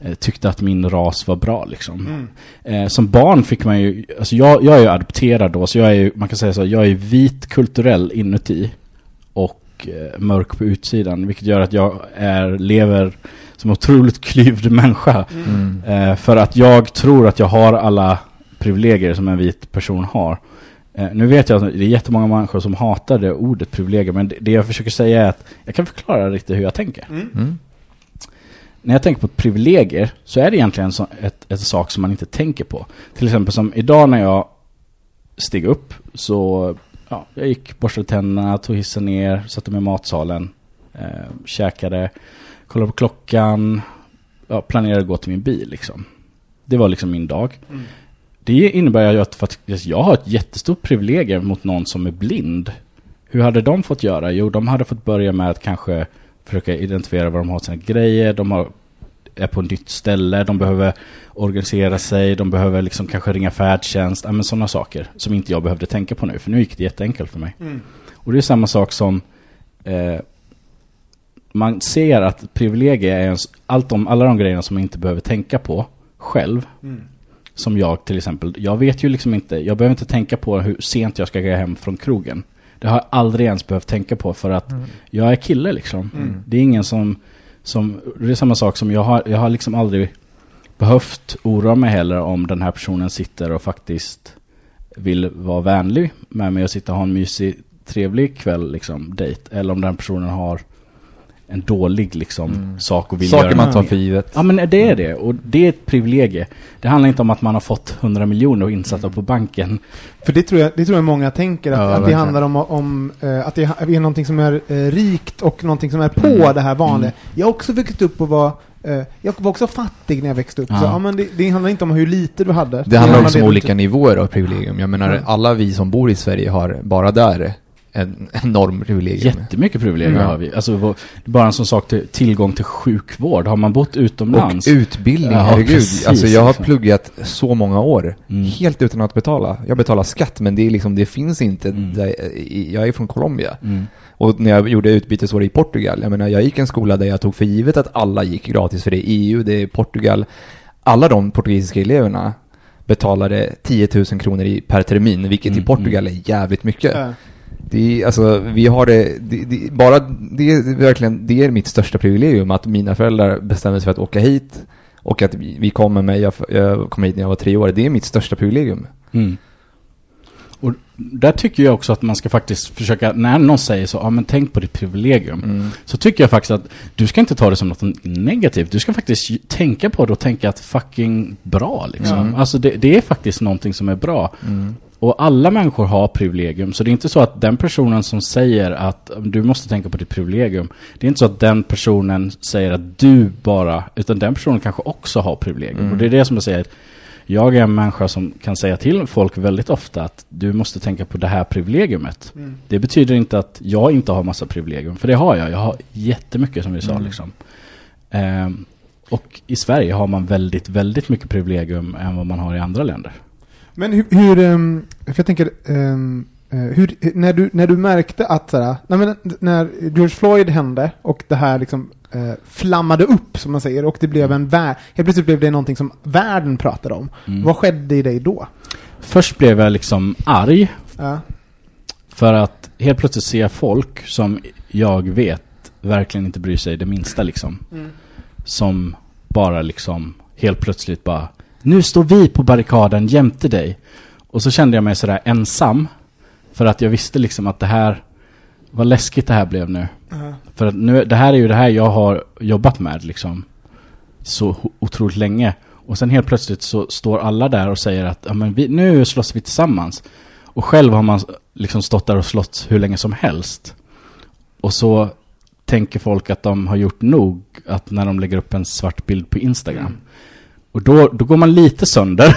eh, tyckte att min ras var bra liksom. Mm. Eh, som barn fick man ju, alltså jag, jag är ju adopterad då, så jag är ju, man kan säga så, jag är vit kulturell inuti och mörk på utsidan, vilket gör att jag är, lever som otroligt klyvd människa. Mm. För att jag tror att jag har alla privilegier som en vit person har. Eh, nu vet jag att det är jättemånga människor som hatar det ordet privilegier, men det, jag försöker säga är att jag kan förklara riktigt hur jag tänker. Mm. När jag tänker på privilegier så är det egentligen så ett, ett sak som man inte tänker på. Till exempel som idag när jag steg upp så ja, jag gick, borstade tänderna, tog hissen ner, satte mig i matsalen, eh, käkade, kollade på klockan, ja, planerade att gå till min bil liksom. Det var liksom min dag. Det innebär ju att för att jag har ett jättestort privilegium mot någon som är blind. Hur hade de fått göra? Jo, de hade fått börja med att kanske försöka identifiera var de har sina grejer, de har, är på ett nytt ställe, de behöver organisera sig, de behöver liksom kanske ringa färdtjänst, men sådana saker som inte jag behövde tänka på nu, för nu gick det jätteenkelt för mig. Och det är samma sak som eh, man ser att privilegier är ens, allt om, alla de grejerna som man inte behöver tänka på själv. Som jag till exempel, jag vet ju liksom inte, jag behöver inte tänka på hur sent jag ska gå hem från krogen. Det har jag aldrig ens behövt tänka på för att jag är kille liksom. Det är ingen som, som, det är samma sak som jag har, jag har liksom aldrig behövt oroa mig heller om den här personen sitter och faktiskt vill vara vänlig med mig och sitta och ha en mysig, trevlig kväll liksom, dejt. Eller om den personen har en dålig liksom sak och vill Saker göra man tar för givet. Ja men det är det. Och det är ett privilegie. Det handlar inte om att man har fått 100 miljoner insatta på banken. För det tror jag, det tror jag många tänker, att, Ja, att det handlar om, om eh, att det är någonting som är eh, rikt och någonting som är på Mm. det här vanliga. Jag har också växt upp och var, eh, jag var också fattig när jag växte upp. Ja. Så, ja, men det, det handlar inte om hur lite du hade. Det handlar också om det- olika nivåer av privilegium. Jag menar, Mm. alla vi som bor i Sverige har bara där en enorm privilegium. Jättemycket privilegier Mm. har vi. Alltså, bara en sån sak till tillgång till sjukvård. Har man bott Och utomlands? utbildning, Ja, herregud. precis, alltså jag har liksom. pluggat så många år, Mm. helt utan att betala. Jag betalar skatt, men det, är liksom, det finns inte. Mm. Där, jag är från Colombia. Mm. Och när jag gjorde utbytesår i Portugal, jag menar, jag gick i en skola där jag tog för givet att alla gick gratis, för det är EU, det är Portugal. Alla de portugisiska eleverna betalade 10 000 kronor i, per termin, vilket i Mm, Portugal är jävligt mycket. Ja. Det är, alltså, vi har det, det, det bara, det är verkligen, det är mitt största privilegium att mina föräldrar bestämde sig för att åka hit och att vi, vi kom med jag, jag kom hit när jag var tre år. Det är mitt största privilegium. Mm. Och där tycker jag också att man ska faktiskt försöka, när någon säger så, ja men tänk på ditt privilegium. Mm. Så tycker jag faktiskt att du ska inte ta det som något negativt. Du ska faktiskt tänka på det och tänka att fucking bra liksom. Mm. Alltså det, det är faktiskt någonting som är bra. Mm. Och alla människor har privilegium. Så det är inte så att den personen som säger att du måste tänka på ditt privilegium. Det är inte så att den personen säger att du bara, utan den personen kanske också har privilegium. Mm. Och det är det som jag säger. Jag är en människa som kan säga till folk väldigt ofta att du måste tänka på det här privilegiumet. Mm. Det betyder inte att jag inte har massa privilegium. För det har jag. Jag har jättemycket som vi sa Mm. liksom. Ehm, och i Sverige har man väldigt, väldigt mycket privilegium än vad man har i andra länder. Men hur, hur ehm, för jag tänker, ehm, eh, hur, när, du, när du märkte att sådär, men, när George Floyd hände och det här liksom eh, flammade upp som man säger och det blev en värld, helt plötsligt blev det någonting som världen pratade om. Mm. Vad skedde i dig då? Först blev jag liksom arg Ja. för att helt plötsligt se folk som jag vet verkligen inte bryr sig det minsta liksom. Mm. Som bara liksom helt plötsligt bara Nu står vi på barrikaden jämte dig. Och så kände jag mig sådär ensam. För att jag visste liksom att det här Vad läskigt det här blev nu. Ja. För att nu, det här är ju det här jag har jobbat med liksom Så otroligt länge. Och sen helt plötsligt så står alla där och säger att ja, men vi, nu slåss vi tillsammans. Och själv har man liksom stått där och slått hur länge som helst. Och så tänker folk att de har gjort nog att när de lägger upp en svart bild på Instagram. Och då, då går man lite sönder,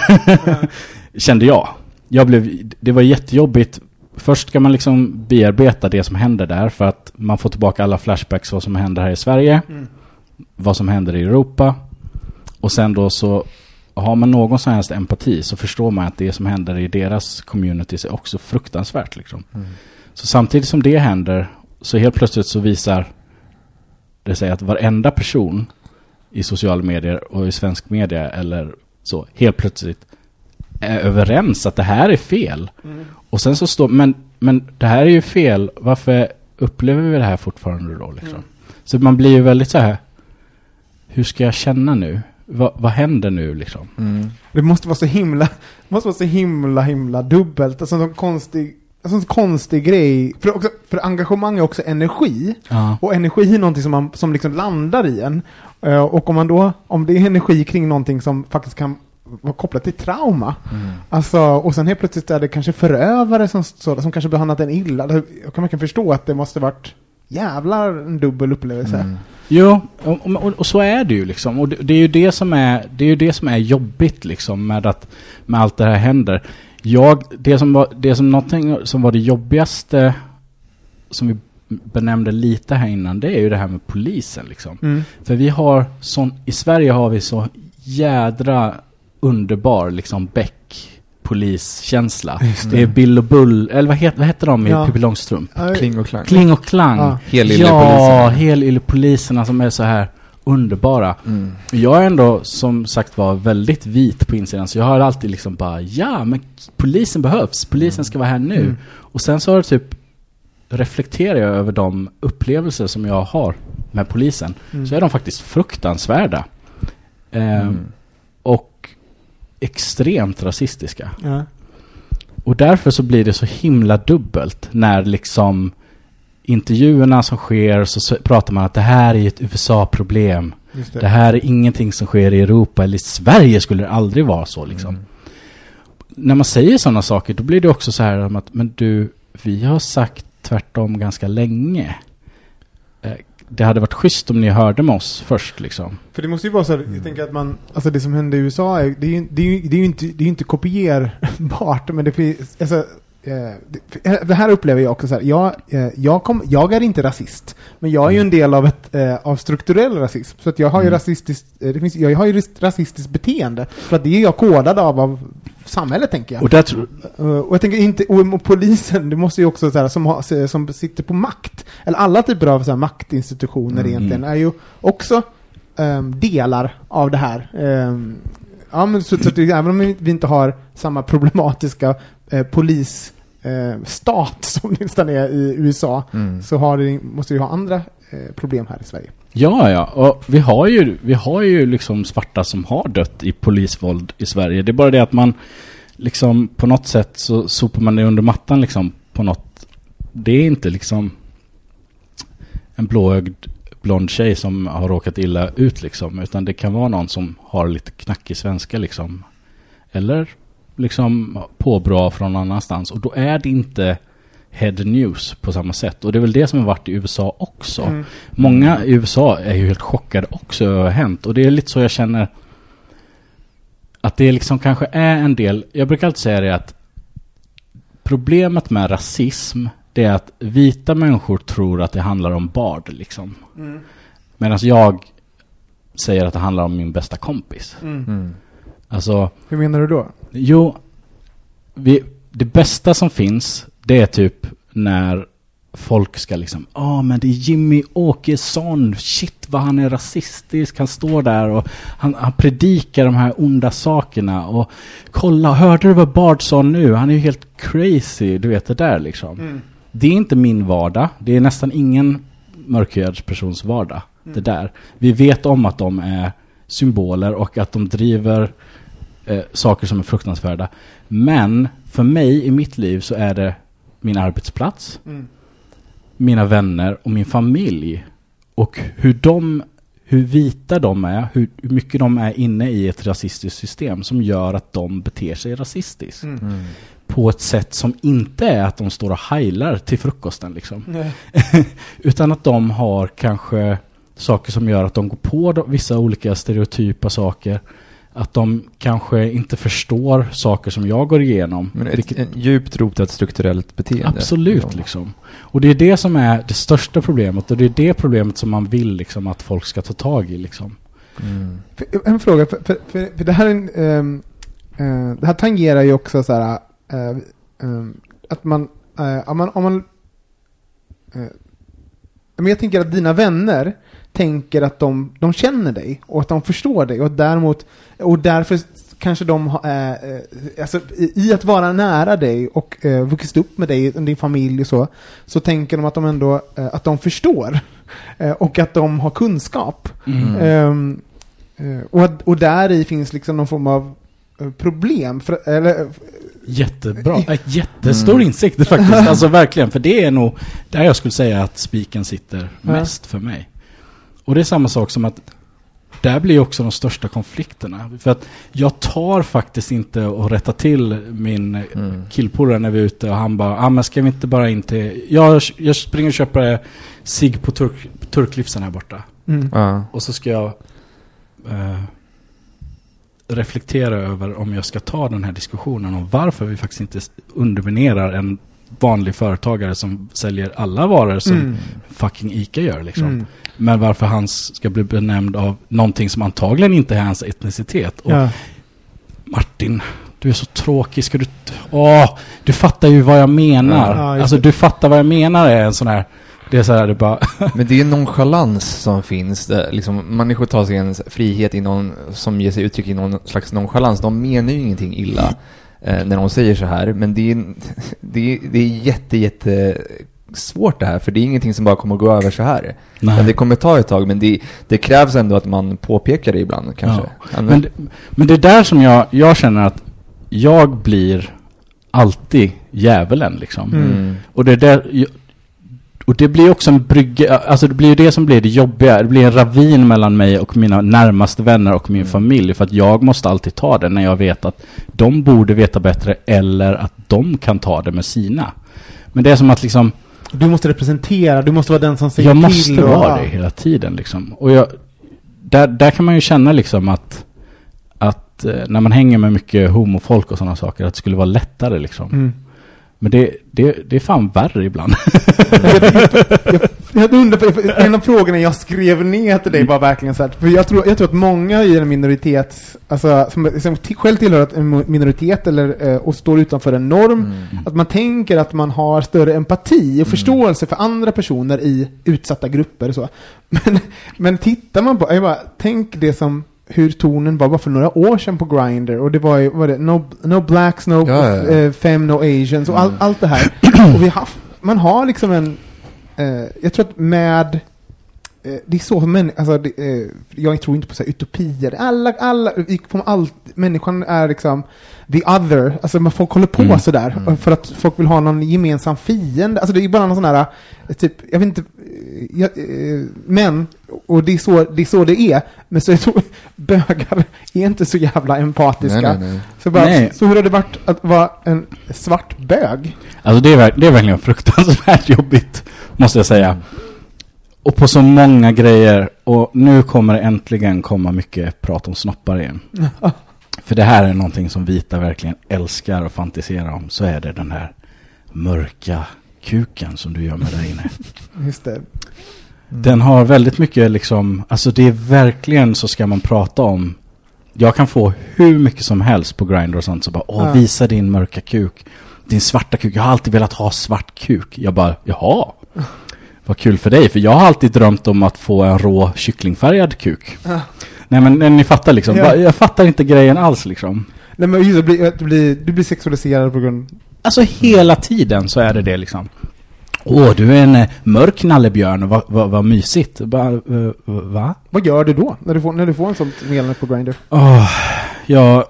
kände jag. jag blev, det var jättejobbigt. Först ska man liksom bearbeta det som händer där för att man får tillbaka alla flashbacks vad som händer här i Sverige. Mm. Vad som händer i Europa. Och sen då så har man någon som helst empati så förstår man att det som händer i deras communities är också fruktansvärt liksom. Så samtidigt som det händer så helt plötsligt så visar det sig att varenda person i sociala medier och i svensk media eller så helt plötsligt är överens att det här är fel. Och sen så står, men, men det här är ju fel, varför upplever vi det här fortfarande då liksom? Så man blir ju väldigt så här hur ska jag känna nu? Va, vad händer nu liksom? Mm. Det måste vara så himla, det måste vara så himla, himla dubbelt. Alltså en konstig, en sån konstig grej. För, också, för engagemang är också energi. Ja. Och energi är någonting som, man, som liksom landar i en. Eh, och om man då, om det är energi kring någonting som faktiskt kan vara kopplat till trauma. Mm. Alltså, och sen helt plötsligt är det kanske förövare som, så, som kanske behandlat en illa. Alltså, Jag kan verkligen förstå att det måste varit jävlar en dubbel upplevelse. Mm. Jo, och, och, och så är det ju liksom. Och det, det är ju det som är, det är ju det som är jobbigt liksom med att med allt det här händer. Jag, det som var, det som någonting som var det jobbigaste som vi benämnde lite här innan, det är ju det här med polisen liksom. Mm. För vi har sån, i Sverige har vi så jädra underbar liksom Beck poliskänsla. Just Det är Bill och Bull, eller vad heter, vad heter de i Ja. Pippi Långstrump? Kling och klang. Kling och Klang. Ja. Helylle-poliserna. Ja, som är så här underbara. Mm. Jag är ändå som sagt var väldigt vit på insidan så jag har alltid liksom bara ja men polisen behövs, polisen ska vara här nu. Mm. Och sen så har det typ reflekterar jag över de upplevelser som jag har med polisen. Mm. Så är de faktiskt fruktansvärda. Ehm, Mm. Och extremt rasistiska. Ja. Och därför så blir det så himla dubbelt när liksom intervjuerna som sker så pratar man att det här är ett USA-problem. Det. Det här är ingenting som sker i Europa eller i Sverige skulle det aldrig vara så liksom. Mm. När man säger sådana saker då blir det också så här att men du, vi har sagt tvärtom ganska länge. Eh, Det hade varit schysst om ni hörde med oss först liksom. För det måste ju vara så här, jag tänker att man, alltså det som hände i USA är, det är ju, det är ju, det är ju inte, det är ju inte kopierbart, men det finns, alltså, det- det här upplever jag också så här, jag, eh, jag, kom, jag är inte rasist, men jag är ju en del av, ett, eh, av strukturell rasism. Så att jag har ju Mm. rasistiskt, eh, det finns, jag har ju rasistiskt beteende, för att det är jag kodad av, av samhället tänker jag. Och där tror, Eh, och jag tänker inte, och polisen, det måste ju också så här, som, har, som sitter på makt, eller alla typer av så här, maktinstitutioner Mm. egentligen, är ju också ehm, delar av det här. Ehm, ja, men så, så att även om vi inte har samma problematiska eh, polisstat som det nästan är i USA, Mm. så har det, måste vi ha andra eh, problem här i Sverige. ja, ja. Och vi har ju, vi har ju liksom svarta som har dött i polisvåld i Sverige. Det är bara det att man liksom på något sätt så sopar man det under mattan liksom på något. Det är inte liksom en blåögd blond tjej som har råkat illa ut liksom. Utan det kan vara någon som har lite knackig svenska liksom. Eller liksom påbrå från någon annanstans. Och då är det inte head news på samma sätt. Och det är väl det som har varit i USA också. Mm. Många i USA är ju helt chockade också över vad har hänt. Och det är lite så jag känner att det liksom kanske är en del, jag brukar alltid säga det att problemet med rasism det är att vita människor tror att det handlar om Bard liksom. Mm. Medan jag säger att det handlar om min bästa kompis. Mm. Mm. Alltså, Hur menar du då? jo, vi, det bästa som finns det är typ när folk ska liksom, ja men det är Jimmy Åkesson, shit vad han är rasistisk, han står där och han, han predikar de här onda sakerna och kolla, hörde du vad Bard sa nu? Han är ju helt crazy, du vet det där liksom. Det är inte min vardag, det är nästan ingen mörkhyad persons vardag, det där. Vi vet om att de är symboler och att de driver eh, saker som är fruktansvärda. Men för mig i mitt liv så är det min arbetsplats, Mm. mina vänner och min familj. Och hur de, hur vita de är, hur, mycket de är inne i ett rasistiskt system som gör att de beter sig rasistiskt. Mm. Mm. På ett sätt som inte är att de står och heilar till frukosten liksom. Utan att de har kanske saker som gör att de går på vissa olika stereotypa saker. Att de kanske inte förstår saker som jag går igenom. Men ett, Vilket- ett djupt rotat strukturellt beteende. Absolut liksom. Och det är det som är det största problemet och det är det problemet som man vill liksom att folk ska ta tag i liksom. Mm. En fråga, för, för, för, för det här ehm, eh, det här tangerar ju också så här, eh, ehm, att man, eh, om man, om man men jag tänker att dina vänner tänker att de, de känner dig och att de förstår dig och däremot, och därför kanske de har, eh, eh, alltså i, i att vara nära dig och eh, vuxit upp med dig, din familj och så, så tänker de att de ändå, eh, att de förstår eh, och att de har kunskap. Mm. Eh, och, och där i finns liksom någon form av problem. För, eller, Jättebra. Ett jättestor Mm. insikt faktiskt. Alltså verkligen. För det är nog där jag skulle säga att spiken sitter Ja. mest för mig. Och det är samma sak som att där blir också de största konflikterna. För att jag tar faktiskt inte och rättar till min Mm. killpolare när vi är ute och han bara, ah, men ska vi inte bara in till... Jag, jag springer och köper sig på turk, turklivsen här borta. mm. Ja. Och så ska jag eh, reflektera över om jag ska ta den här diskussionen om varför vi faktiskt inte underminerar en vanlig företagare som säljer alla varor som Mm. fucking ICA gör liksom. Mm. Men varför han ska bli benämnd av någonting som antagligen inte är hans etnicitet. Och Ja. Martin, du är så tråkig. Ska du... Åh, du fattar ju vad jag menar. Ja, alltså du fattar vad jag menar är en sån här... Det är så här, det bara... Men det är en nonchalans som finns. Där liksom, människor tar sig en svrihet i någon, som ger sig uttryck i någon slags nonchalans. De menar ju ingenting illa när de säger så här. Men det är, det är, det är jätte, jätte svårt det här. För det är ingenting som bara kommer att gå över så här. Men det kommer ta ett tag. Men det, det krävs ändå att man påpekar det ibland kanske. Ja. Men, det- men det är där som jag, jag känner att jag blir alltid djävulen liksom. mm. Och det är där, och det blir också en brygga, alltså det blir ju det som blir det jobbiga. Det blir en ravin mellan mig och mina närmaste vänner och min Mm. familj. För att jag måste alltid ta det när jag vet att de borde veta bättre eller att de kan ta det med sina. Men det är som att liksom, Du måste representera, du måste vara den som säger jag till. måste och- vara det hela tiden liksom. Och jag, där, där kan man ju känna liksom att, att eh, när man hänger med mycket homofolk och sådana saker, att det skulle vara lättare liksom. Mm. Men det, det, det är fan värre ibland. Jag undrar, för en av frågorna jag skrev ner till dig var verkligen så här, för jag tror, jag tror att många i en minoritet, alltså som, som själv tillhör en minoritet eller, eh, och står utanför en norm, att man tänker att man har större empati och förståelse för andra personer i utsatta grupper och så. Men, men tittar man på, jag bara, tänk det som hur tonen var bara för några år sedan på Grindr och det var ju, var det, no, no blacks, no Ja, ja, ja. eh, fem, no asians och all, allt det här. och vi har haft, man har liksom en, eh, jag tror att med eh, det är så män, alltså, det, eh, jag tror inte på så här utopier. Alla, alla, allt, människan är liksom the other. Alltså man folk håller på Mm. sådär för att folk vill ha någon gemensam fiende. Alltså det är bara någon sån här, typ, jag vet inte, jag, eh, men, och det är, så, det är så det är, men så är så, bögar är inte så jävla empatiska. Nej, nej, nej. Så, bara, Nej. så hur har det varit att vara en svart bög? Alltså det är, det är verkligen fruktansvärt jobbigt, måste jag säga. Och på så många grejer. Och nu kommer det äntligen komma mycket prat om snoppar igen. För det här är någonting som vita verkligen älskar och fantiserar om. Så är det den här mörka kuken som du gör med där inne. Just det. Den har väldigt mycket liksom, alltså det är verkligen så ska man prata om. Jag kan få hur mycket som helst på Grindr och sånt så bara, åh Ja. visa din mörka kuk. Din svarta kuk, jag har alltid velat ha svart kuk. Jag bara, jaha. Vad kul för dig, för jag har alltid drömt om att få en rå kycklingfärgad kuk. Ja. Nej men ni fattar liksom, Ja. Jag fattar inte grejen alls liksom. Nej men just det, blir- du blir, du blir sexualiserad på grund Alltså hela tiden så är det det liksom. Åh, du är en eh, mörk nallebjörn, vad va, va mysigt. Bara, eh, va? Vad gör du då? När du får, när du får en sånt meddelande på Grindr? Åh, jag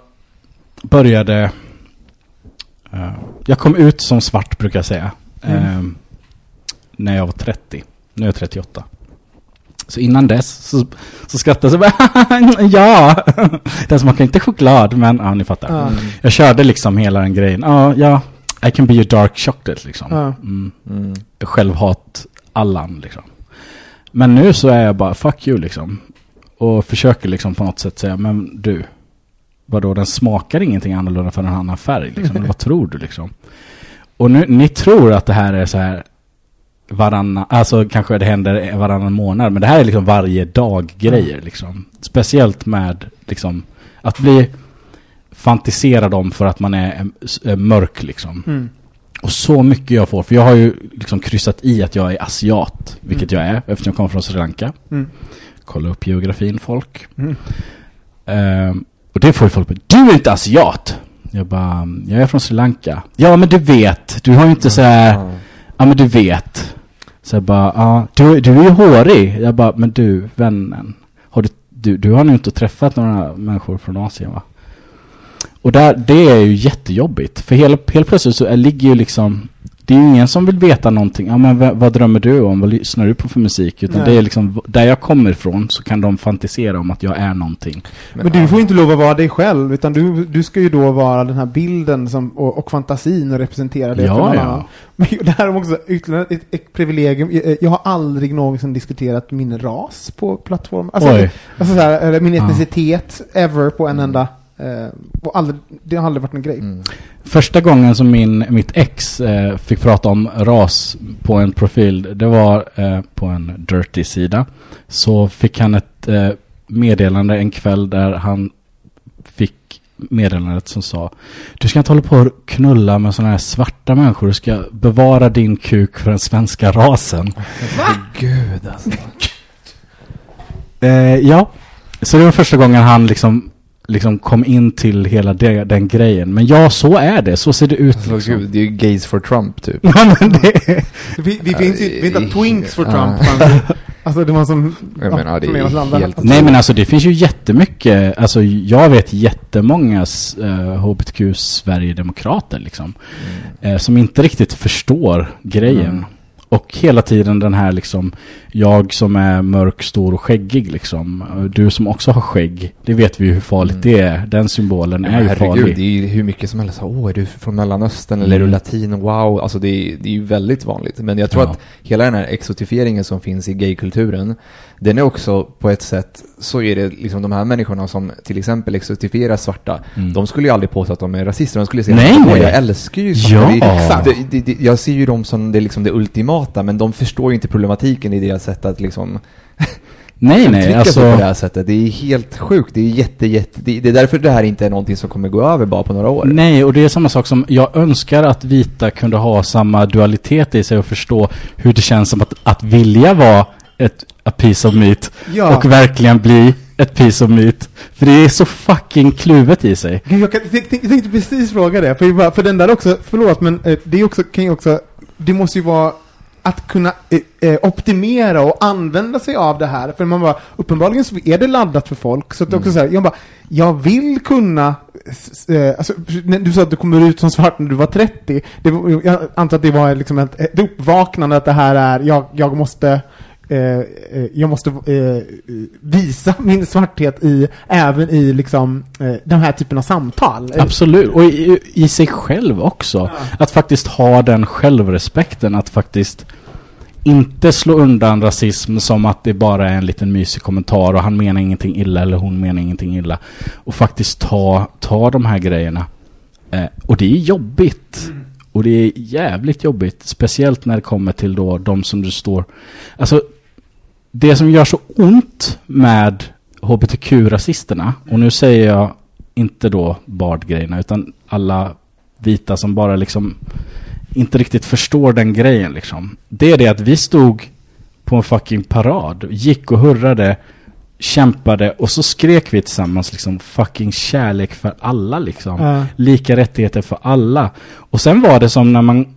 började... eh, jag kom ut som svart brukar jag säga. Mm. eh, när jag var 30. Nu är jag 38. Så innan dess så, så skrattade jag bara ja! Den smakar inte choklad men ja, ni fattar. Ja. Jag körde liksom hela den grejen. Ja, ja. I can be your dark chocolate liksom. Ja. Mm. Mm. Självhat Allan liksom. Men nu så är jag bara fuck you liksom. Och försöker liksom på något sätt säga, men du. Vadå, den smakar ingenting annorlunda för en annan färg liksom. Vad tror du liksom? Och nu, ni tror att det här är så här varannan, alltså kanske det händer varannan månad, men det här är liksom varje dag grejer liksom. Speciellt med liksom att bli fantiserad om för att man är, är mörk liksom. Mm. Och så mycket jag får, för jag har ju liksom kryssat i att jag är asiat, vilket jag är eftersom jag kommer från Sri Lanka. Mm. Kolla upp geografin folk. Mm. Ehm, och det får ju folk du är inte asiat! Jag bara, jag är från Sri Lanka. Ja men du vet, du har ju inte så här, Ja. ja men du vet. Så jag bara, ja, du, du är ju hårig. Jag bara, men du, vännen. Har du, du, du har nog inte träffat några människor från Asien va? Och där, det är ju jättejobbigt. För helt, helt plötsligt så är, ligger ju liksom, det är ju ingen som vill veta någonting. Ja men vad, vad drömmer du om? Vad lyssnar du på för musik? Utan Nej. det är liksom, där jag kommer ifrån så kan de fantisera om att jag är någonting. Men du får inte lov att vara dig själv, utan du, du ska ju då vara den här bilden som, och, och fantasin och representera det Ja, för någon ja. annan. Men det här är också ytterligare ett, ett privilegium. Jag, jag har aldrig någonsin diskuterat min ras på plattform. Alltså, Oj. alltså så här, min Ja. etnicitet ever på en enda. Eh, och aldrig, det har aldrig varit en grej. Mm. Första gången som min, mitt ex eh, fick prata om ras på en profil, det var eh, på en dirty sida. Så fick han ett eh, meddelande en kväll där han fick meddelandet som sa Du ska inte hålla på och knulla med sådana här svarta människor, du ska bevara din kuk för den svenska rasen. Gud alltså. Eh, ja, så det var första gången han liksom, liksom kom in till hela det, den grejen. Men ja, så är det, så ser det ut. Alltså, Liksom. gud, det är ju gays for Trump typ. Ja, men det, Vi, vi finns ju, vi inte Ja, Twinks för ja. Trump. Alltså det var som... Jag menar, det är helt- Nej men alltså det finns ju jättemycket, alltså jag vet jättemånga uh, HBTQ Sverigedemokrater liksom. eh, som inte riktigt förstår grejen. Mm. Och hela tiden den här liksom, jag som är mörk, stor och skäggig liksom. Du som också har skägg. Det vet vi ju hur farligt Mm. det är. Den symbolen Ja, är ju herregud, farlig. det är ju hur mycket som helst. Åh, är du från Mellanöstern eller är du Mm. latin? Wow, alltså det är, det är ju väldigt vanligt. Men jag tror Ja. att hela den här exotifieringen som finns i gaykulturen, den är också på ett sätt, så är det liksom de här människorna som till exempel exotifierar svarta, Mm. de skulle ju aldrig påstå att de är rasister, de skulle säga Nej, att nej. jag älskar ju svarta. Ja. Det- Exakt. Det, det, det, jag ser ju dem som det, liksom det ultimata, men de förstår ju inte problematiken i deras sätt att liksom Nej, nej, alltså. på det här sättet. Det är helt sjukt. Det är jätte, jätte, det, är därför det här inte är någonting som kommer gå över bara på några år. Nej, och det är samma sak som jag önskar att vita kunde ha samma dualitet i sig och förstå hur det känns som att, att vilja vara ett a piece of meat Ja. och verkligen bli ett piece of meat. För det är så fucking kluvet i sig. Jag, jag, jag, tänkte- precis fråga det, för, bara- för den där också, förlåt men eh, det är också, kan ju också, det måste ju vara att kunna eh, eh, optimera och använda sig av det här, för man bara, uppenbarligen så är det laddat för folk, så att det också så här, jag bara, jag vill kunna, eh, alltså, du sa att du kommer ut som svart när du var 30, det, jag antar att det var liksom ett, ett uppvaknande att det här är, jag, jag måste eh, eh, jag måste eh, visa min svarthet i, även i liksom, den här typen av samtal. Absolut, och i, i sig själv också. Att faktiskt ha den självrespekten, att faktiskt inte slå undan rasism som att det bara är en liten mysig kommentar och han menar ingenting illa eller hon menar ingenting illa. Och faktiskt ta, ta de här grejerna. Eh, och det är jobbigt. Och det är jävligt jobbigt. Speciellt när det kommer till då de som du står... Alltså, det som gör så ont med hbtq-rasisterna, och nu säger jag inte då Bard-grejerna, utan alla vita som bara liksom inte riktigt förstår den grejen liksom. Det är det att vi stod på en fucking parad, gick och hurrade, kämpade och så skrek vi tillsammans liksom fucking kärlek för alla liksom. Ja. Lika rättigheter för alla. Och sen var det som när man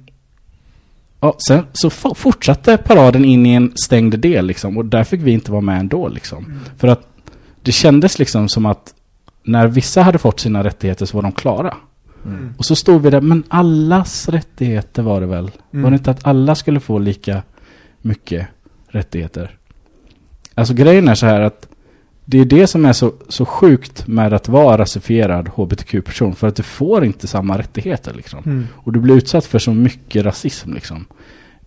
Ja, sen så fortsatte paraden in i en stängd del liksom och där fick vi inte vara med ändå liksom. För att det kändes liksom som att när vissa hade fått sina rättigheter så var de klara. Mm. Och så stod vi där, men allas rättigheter var det väl? Mm. Var det inte att alla skulle få lika mycket rättigheter? Alltså grejen är så här att det är det som är så, så sjukt med att vara rasifierad hbtq-person. För att du får inte samma rättigheter liksom. Mm. Och du blir utsatt för så mycket rasism liksom.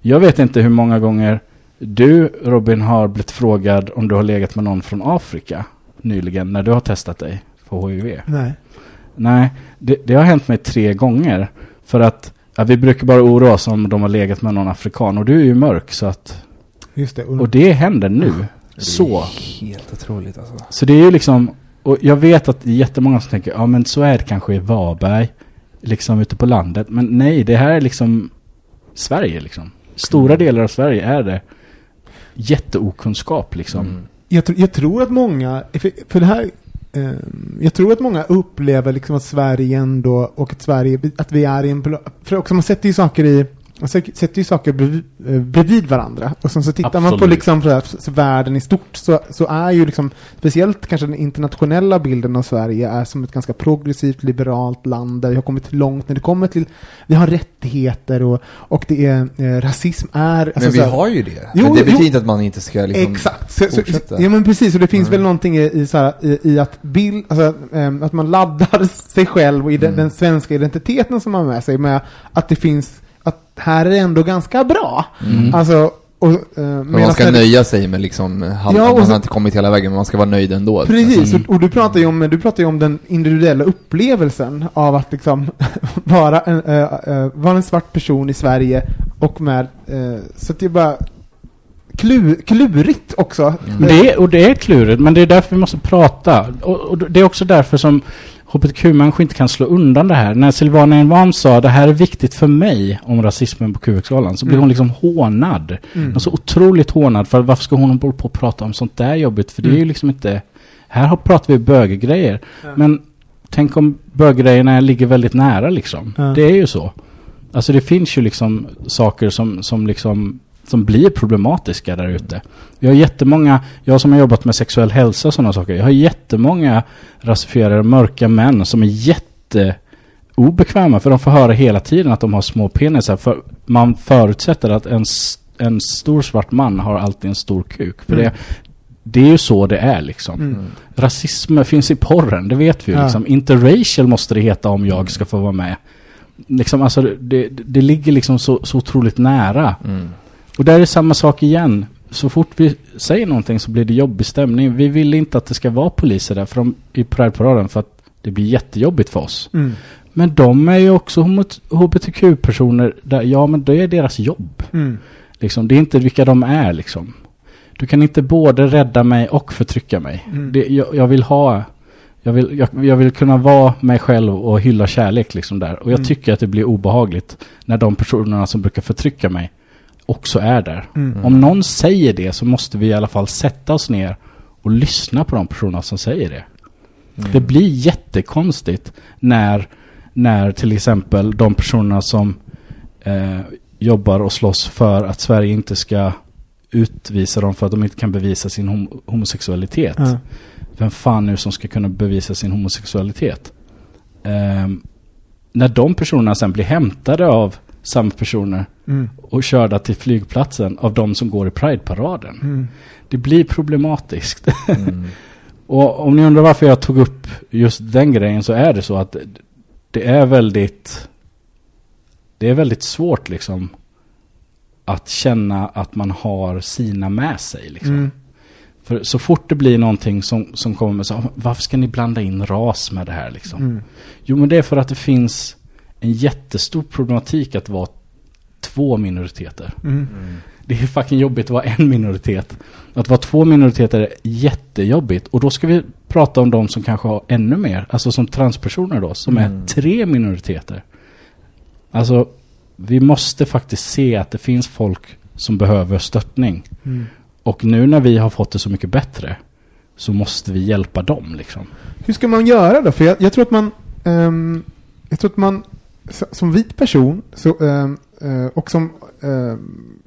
Jag vet inte hur många gånger du, Robin, har blivit frågad om du har legat med någon från Afrika nyligen när du har testat dig för HIV. Nej. Nej, det, det har hänt mig tre gånger. För att ja, vi brukar bara oroa oss om de har legat med någon afrikan. Och du är ju mörk så att... Just det. Och det händer nu. Så. Helt otroligt alltså. Så det är ju liksom... Och jag vet att det är jättemånga som tänker, ja men så är det kanske i Varberg. Liksom ute på landet. Men nej, det här är liksom Sverige liksom. Stora delar av Sverige är det jätteokunskap liksom. Mm. Jag, tr- jag tror att många, för, för det här, Ehm, jag tror att många upplever liksom att Sverige ändå, och att Sverige, att vi är i en, för också man sätter ju saker i, man sätter sätter ju saker bredvid, eh, bredvid varandra. Och sen så tittar man på Absolut. liksom så här, så världen i stort så, så är ju liksom, speciellt kanske den internationella bilden av Sverige är som ett ganska progressivt, liberalt land där vi har kommit långt när det kommer till, vi har rättigheter och, och det är, eh, rasism är, alltså Men vi så här- har ju det. Jo, men det betyder inte att man inte ska liksom Exakt. Så, så, fortsätta. ja men precis, och det finns Mm. väl någonting i, i, så här, i, i att bild, alltså, ehm, att man laddar sig själv och i den, Mm. den svenska identiteten som man har med sig med att det finns, att här är det ändå ganska bra. Mm. Alltså, och, eh, man ska när- nöja sig med liksom, halv, Ja, man så- har inte kommit hela vägen, men man ska vara nöjd ändå. Precis, Mm. och, och du pratar ju om, du pratar ju om den individuella upplevelsen av att liksom vara en, eh, eh, vara en svart person i Sverige och med, eh, så att det är bara klu, klurigt också. Det är, och det är klurigt, men det är därför vi måste prata. Och, och det är också därför som hbtq-människor inte kan slå undan det här. När Silvana Envam sa det här är viktigt för mig om rasismen på QX-galan så blev Mm. hon liksom hånad. Mm. Alltså otroligt hånad för varför ska hon hålla på och prata om sånt där jobbigt? För det är ju Mm. liksom inte... Här har- pratar vi böggrejer. Ja. Men tänk om böggrejerna ligger väldigt nära liksom. Ja. Det är ju så. Alltså det finns ju liksom saker som, som liksom som blir problematiska där ute. Jag har jättemånga, jag som har jobbat med sexuell hälsa och sådana saker, jag har jättemånga rasifierade mörka män som är jätte obekväma för de får höra hela tiden att de har små penisar för man förutsätter att en en stor svart man har alltid en stor kuk. För Mm. det, det är ju så det är liksom. Mm. Rasism finns i porren, det vet vi ju. Ja. Liksom. Interracial måste det heta om jag ska få vara med. Liksom, alltså, det, det, det ligger liksom så, så otroligt nära. Mm. Och där är samma sak igen. Så fort vi säger någonting så blir det jobbig stämning. Vi vill inte att det ska vara poliser där för de, i Pride-paraden för att det blir jättejobbigt för oss. Mm. Men de är ju också hbtq-personer där, ja men det är deras jobb. Mm. Liksom, det är inte vilka de är liksom. Du kan inte både rädda mig och förtrycka mig. Mm. Det, jag, jag vill ha, jag vill, jag, jag vill kunna vara mig själv och hylla kärlek liksom där. Och jag Mm. tycker att det blir obehagligt när de personerna som brukar förtrycka mig också är där. Mm. Om någon säger det så måste vi i alla fall sätta oss ner och lyssna på de personerna som säger det. Det blir jättekonstigt när, när till exempel de personerna som eh, jobbar och slåss för att Sverige inte ska utvisa dem för att de inte kan bevisa sin hom- homosexualitet. Ja. Vem fan nu som ska kunna bevisa sin homosexualitet? Ehm, när de personerna sen blir hämtade av samma personer Mm. och körda till flygplatsen av de som går i Pride-paraden. Mm. Det blir problematiskt. Mm. och om ni undrar varför jag tog upp just den grejen så är det så att det är väldigt det är väldigt svårt liksom att känna att man har sina med sig liksom. Mm. För så fort det blir någonting som, som kommer med så varför ska ni blanda in ras med det här liksom? Mm. Jo men det är för att det finns en jättestor problematik att vara två minoriteter. Mm. Det är fucking jobbigt att vara en minoritet. Att vara två minoriteter är jättejobbigt. Och då ska vi prata om de som kanske har ännu mer. Alltså som transpersoner då. Som är Mm. tre minoriteter. Alltså, vi måste faktiskt se att det finns folk som behöver stöttning. Mm. Och nu när vi har fått det så mycket bättre. Så måste vi hjälpa dem liksom. Hur ska man göra då? För jag, jag tror att man, ehm, jag tror att man som vit person så, ehm, eh, och som ehm,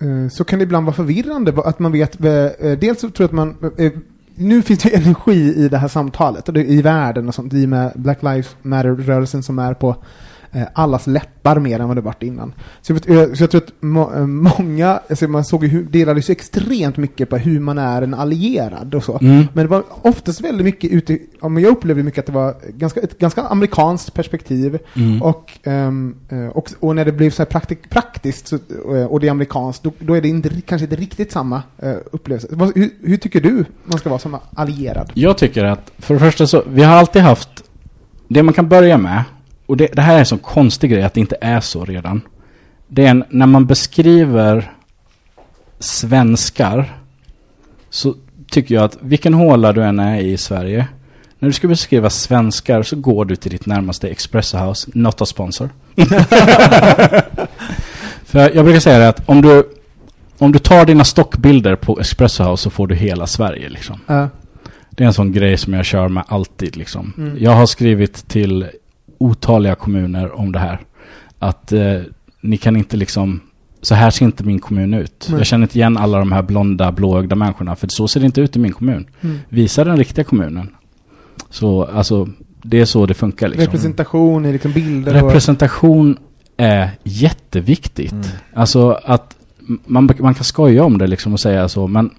eh, så kan det ibland vara förvirrande att man vet, eh, eh, dels så tror jag att man eh, eh nu finns det energi i det här samtalet och det, i världen och sånt, i och med Black Lives Matter-rörelsen som är på allas läppar mer än vad det varit innan. Så jag, vet, eh, så jag tror att må, eh, många, alltså man såg ju delade så extremt mycket på hur man är en allierad och så. Mm. Men det var oftast väldigt mycket ute, ja, men jag upplevde mycket att det var ganska, ett ganska amerikanskt perspektiv. Mm. Och, eh, och, och när det blev så här praktik, praktiskt så, eh, och det är amerikanskt, då, då är det inte, kanske inte riktigt samma uh, upplevelse. Hur, hur tycker du man ska vara som allierad? Jag tycker att, för det första så, vi har alltid haft, det man kan börja med, och det, det här är en sån konstig grej att det inte är så redan. Det är en, när man beskriver svenskar, så tycker jag att vilken håla du än är i Sverige, när du ska beskriva svenskar så går du till ditt närmaste Espresso House, not a sponsor. För jag brukar säga det att om du, om du tar dina stockbilder på Espresso House så får du hela Sverige liksom. Uh, Det är en sån grej som jag kör med alltid liksom. Mm. Jag har skrivit till otaliga kommuner om det här. Att eh, ni kan inte liksom, så här ser inte min kommun ut. Nej. Jag känner inte igen alla de här blonda, blåögda människorna. För så ser det inte ut i min kommun. mm. Visa den riktiga kommunen. Så alltså, det är så det funkar liksom. Representation i liksom bilder och... Representation är jätteviktigt. Mm. Alltså att man, man kan skoja om det liksom och säga så, men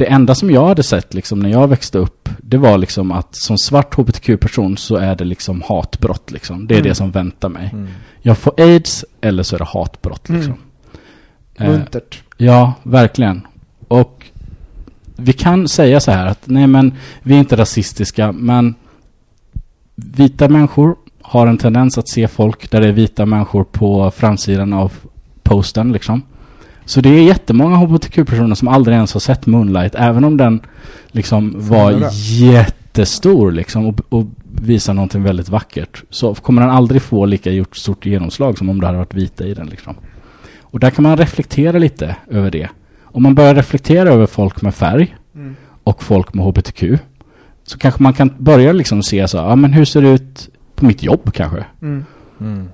det enda som jag hade sett liksom när jag växte upp, det var liksom att som svart hbtq-person så är det liksom hatbrott liksom. Det är Mm. det som väntar mig. Mm. Jag får aids eller så är det hatbrott Mm. liksom. Eh, Muntert. Ja, verkligen. Och vi kan säga så här att nej men vi är inte rasistiska men vita människor har en tendens att se folk där det är vita människor på framsidan av posten liksom. Så det är jättemånga hbtq-personer som aldrig ens har sett Moonlight även om den liksom var jättestor liksom och, och visar någonting väldigt vackert. Så kommer den aldrig få lika gjort stort genomslag som om det hade varit vita i den liksom. Och där kan man reflektera lite över det. Om man börjar reflektera över folk med färg Mm. och folk med hbtq så kanske man kan börja liksom se så, ja men hur ser det ut på mitt jobb kanske? Mm. Mm.